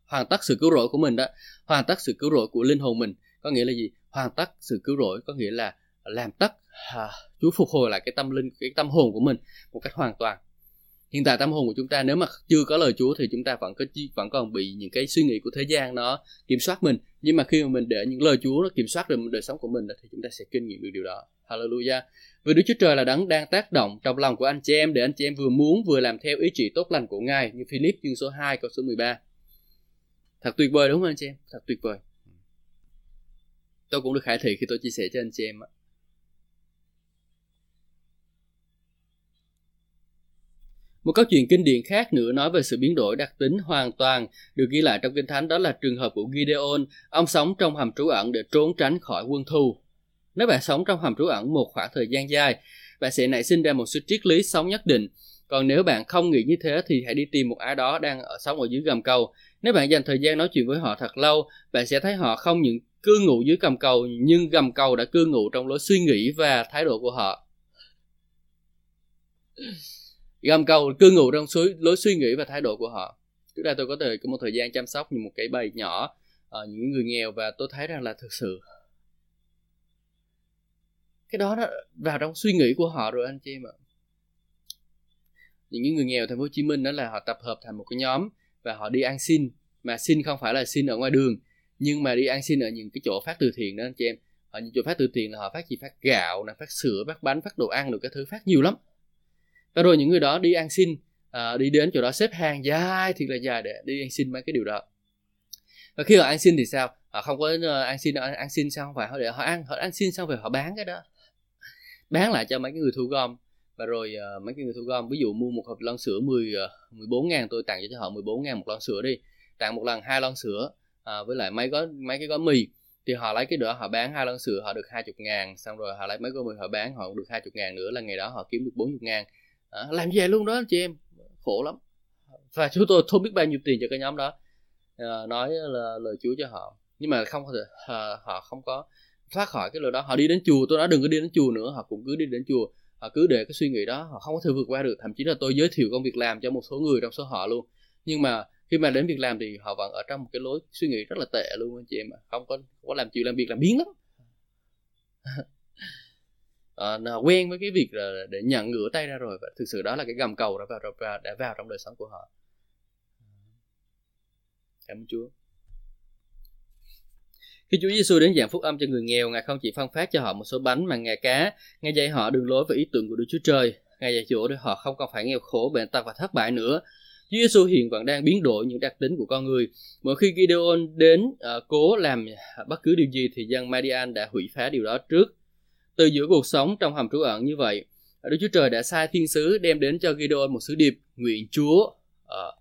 hoàn tất sự cứu rỗi của mình đó. Hoàn tất sự cứu rỗi của linh hồn mình có nghĩa là gì? Hoàn tất sự cứu rỗi có nghĩa là làm tất à, Chúa phục hồi lại cái tâm linh cái tâm hồn của mình một cách hoàn toàn hiện tại tâm hồn của chúng ta, nếu mà chưa có lời Chúa thì chúng ta vẫn có vẫn còn bị những cái suy nghĩ của thế gian nó kiểm soát mình. Nhưng mà khi mà mình để những lời Chúa nó kiểm soát được đời sống của mình thì chúng ta sẽ kinh nghiệm được điều đó. Hallelujah. Vì Đức Chúa Trời là đấng đang tác động trong lòng của anh chị em để anh chị em vừa muốn vừa làm theo ý chỉ tốt lành của Ngài, như Philip chương số 2 câu số 13 thật tuyệt vời đúng không anh chị em? Thật tuyệt vời. Tôi cũng được khải thị khi tôi chia sẻ cho anh chị em Một câu chuyện kinh điển khác nữa nói về sự biến đổi đặc tính hoàn toàn được ghi lại trong Kinh Thánh đó là trường hợp của Gideon. Ông sống trong hầm trú ẩn để trốn tránh khỏi quân thù. Nếu bạn sống trong hầm trú ẩn một khoảng thời gian dài, bạn sẽ nảy sinh ra một số triết lý sống nhất định. Còn nếu bạn không nghĩ như thế thì hãy đi tìm một ai đó đang ở sống ở dưới gầm cầu. Nếu bạn dành thời gian nói chuyện với họ thật lâu, bạn sẽ thấy họ không những cư ngụ dưới gầm cầu nhưng gầm cầu đã cư ngụ trong lối suy nghĩ và thái độ của họ gầm cầu cư ngụ trong suối, lối suy nghĩ và thái độ của họ. Trước đây tôi có thời có một thời gian chăm sóc như một cái bầy nhỏ uh, những người nghèo và tôi thấy rằng là thực sự cái đó nó vào trong suy nghĩ của họ rồi anh chị em ạ. Những người nghèo thành phố Hồ Chí Minh đó là họ tập hợp thành một cái nhóm và họ đi ăn xin. Mà xin không phải là xin ở ngoài đường nhưng mà đi ăn xin ở những cái chỗ phát từ thiện đó anh chị em. Ở những chỗ phát từ thiện là họ phát gì? Phát gạo là phát sữa phát bánh phát đồ ăn được cái thứ phát nhiều lắm và rồi những người đó đi ăn xin à, đi đến chỗ đó xếp hàng dài thiệt là dài để đi ăn xin mấy cái điều đó. Và khi họ ăn xin thì sao? Họ không có ờ, ăn xin ăn xin sao không phải họ để họ ăn họ ăn xin xong rồi họ bán cái đó. Bán lại cho mấy cái người thu gom. Và rồi uh, mấy cái người thu gom ví dụ mua một hộp lon sữa 10 uh, 14 ngàn tôi tặng cho họ 14 ngàn một lon sữa đi. Tặng một lần hai lon sữa uh, với lại mấy gói mấy cái gói mì. Thì họ lấy cái đó họ bán hai lon sữa họ được hai chục ngàn xong rồi họ lấy mấy gói mì họ bán họ được hai chục ngàn nữa là ngày đó họ kiếm được bốn chục ngàn à, làm về luôn đó anh chị em. Khổ lắm. Và chúng tôi không biết bao nhiêu tiền cho cái nhóm đó. À, nói là lời Chúa cho họ. Nhưng mà không thể à, họ không có thoát khỏi cái lời đó. Họ đi đến chùa tôi nói đừng có đi đến chùa nữa. Họ cũng cứ đi đến chùa. Họ cứ để cái suy nghĩ đó. Họ không có thể vượt qua được. Thậm chí là tôi giới thiệu công việc làm cho một số người trong số họ luôn. Nhưng mà khi mà đến việc làm thì họ vẫn ở trong một cái lối suy nghĩ rất là tệ luôn anh chị em không có không có làm chịu làm việc làm biến lắm uh, quen với cái việc là để nhận ngửa tay ra rồi và thực sự đó là cái gầm cầu đã vào và đã vào trong đời sống của họ cảm ơn Chúa khi Chúa Giêsu đến giảng phúc âm cho người nghèo, Ngài không chỉ phân phát cho họ một số bánh mà Ngài cá, Ngài dạy họ đường lối và ý tưởng của Đức Chúa Trời. Ngài dạy dỗ để họ không còn phải nghèo khổ, bệnh tật và thất bại nữa, Chúa Giêsu hiện vẫn đang biến đổi những đặc tính của con người. Mỗi khi Gideon đến uh, cố làm bất cứ điều gì thì dân Madian đã hủy phá điều đó trước. Từ giữa cuộc sống trong hầm trú ẩn như vậy, Đức Chúa Trời đã sai thiên sứ đem đến cho Gideon một sứ điệp nguyện Chúa ở,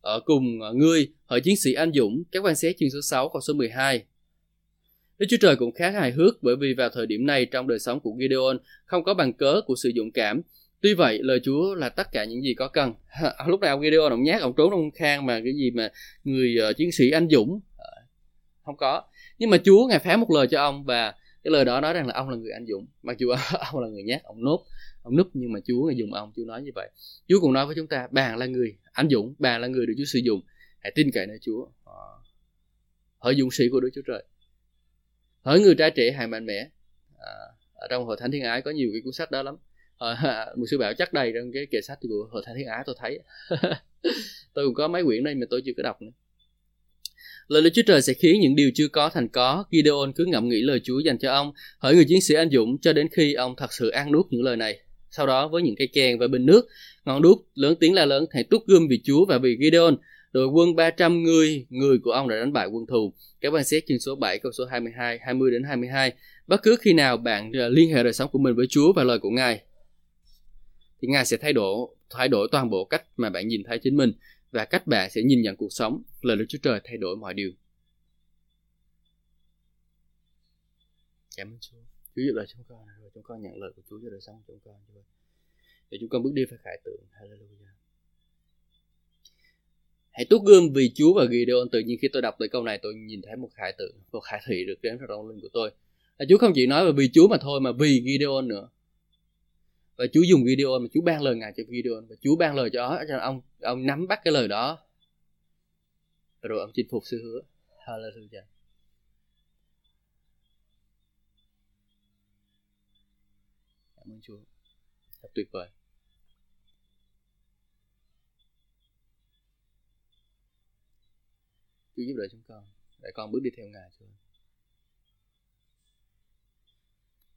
ở cùng ngươi, hỡi chiến sĩ anh dũng, các quan xét chương số 6 câu số 12. Đức Chúa Trời cũng khá hài hước bởi vì vào thời điểm này trong đời sống của Gideon không có bằng cớ của sự dũng cảm Tuy vậy, lời Chúa là tất cả những gì có cần. Lúc nào video ông nhát, ông trốn trong khang mà cái gì mà người uh, chiến sĩ anh dũng. Uh, không có. Nhưng mà Chúa ngài phán một lời cho ông và cái lời đó nói rằng là ông là người anh dũng. Mặc dù ông là người nhát, ông nốt, ông núp nhưng mà Chúa người dùng ông, Chúa nói như vậy. Chúa cũng nói với chúng ta, bạn là người anh dũng, bạn là người được Chúa sử dụng. Hãy tin cậy nơi Chúa. Ờ. Hỡi dũng sĩ của Đức Chúa Trời. Hỡi người trai trẻ hãy mạnh mẽ. À, ở trong hội thánh thiên ái có nhiều cái cuốn sách đó lắm à, một sư bảo chắc đầy trong cái kệ sách của hội thánh thiên ái tôi thấy tôi cũng có mấy quyển đây mà tôi chưa có đọc nữa Lời Đức Chúa Trời sẽ khiến những điều chưa có thành có. Gideon cứ ngẫm nghĩ lời Chúa dành cho ông, hỏi người chiến sĩ anh dũng cho đến khi ông thật sự ăn nuốt những lời này. Sau đó với những cây kèn và bình nước, ngọn đuốc lớn tiếng la lớn hãy tút gươm vì Chúa và vì Gideon. Đội quân 300 người, người của ông đã đánh bại quân thù. Các bạn xét chương số 7 câu số 22, 20 đến 22. Bất cứ khi nào bạn à, liên hệ đời sống của mình với Chúa và lời của Ngài, thì ngài sẽ thay đổi thay đổi toàn bộ cách mà bạn nhìn thấy chính mình và cách bạn sẽ nhìn nhận cuộc sống. Lời Đức Chúa Trời thay đổi mọi điều. Cảm ơn Chúa. Chúa giúp lời chúng con rồi chúng con nhận lời của Chúa cho đời sống của chúng con. Chúa để chúng con bước đi phải khải tượng. Hallelujah. Hãy tút gươm vì Chúa và Gideon. Tự nhiên khi tôi đọc tới câu này tôi nhìn thấy một khải tượng một khải thị được đến trong linh của tôi. Chúa không chỉ nói về vì Chúa mà thôi mà vì Gideon nữa và Chúa dùng video mà Chúa ban lời ngài cho video. Và Chúa ban lời cho cho ông ông nắm bắt cái lời đó. Rồi ông chinh phục sự hứa. Hallelujah. Cảm ơn Chúa. Thật tuyệt vời. Chúa giúp đỡ chúng con. Để con bước đi theo ngài, Chúa.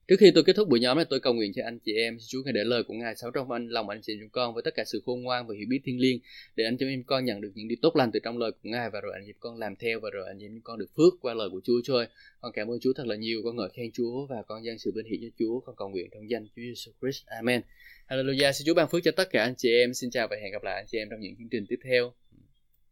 Trước khi tôi kết thúc buổi nhóm này, tôi cầu nguyện cho anh chị em, Chúa hãy để lời của Ngài sống trong anh lòng anh chị em chúng con với tất cả sự khôn ngoan và hiểu biết thiên liêng để anh chị em con nhận được những điều tốt lành từ trong lời của Ngài và rồi anh chị em con làm theo và rồi anh chị em con được phước qua lời của Chúa thôi. Con cảm ơn Chúa thật là nhiều, con ngợi khen Chúa và con dâng sự vinh hiển cho Chúa, con cầu nguyện trong danh Chúa Jesus Christ. Amen. Hallelujah. Xin Chúa ban phước cho tất cả anh chị em. Xin chào và hẹn gặp lại anh chị em trong những chương trình tiếp theo.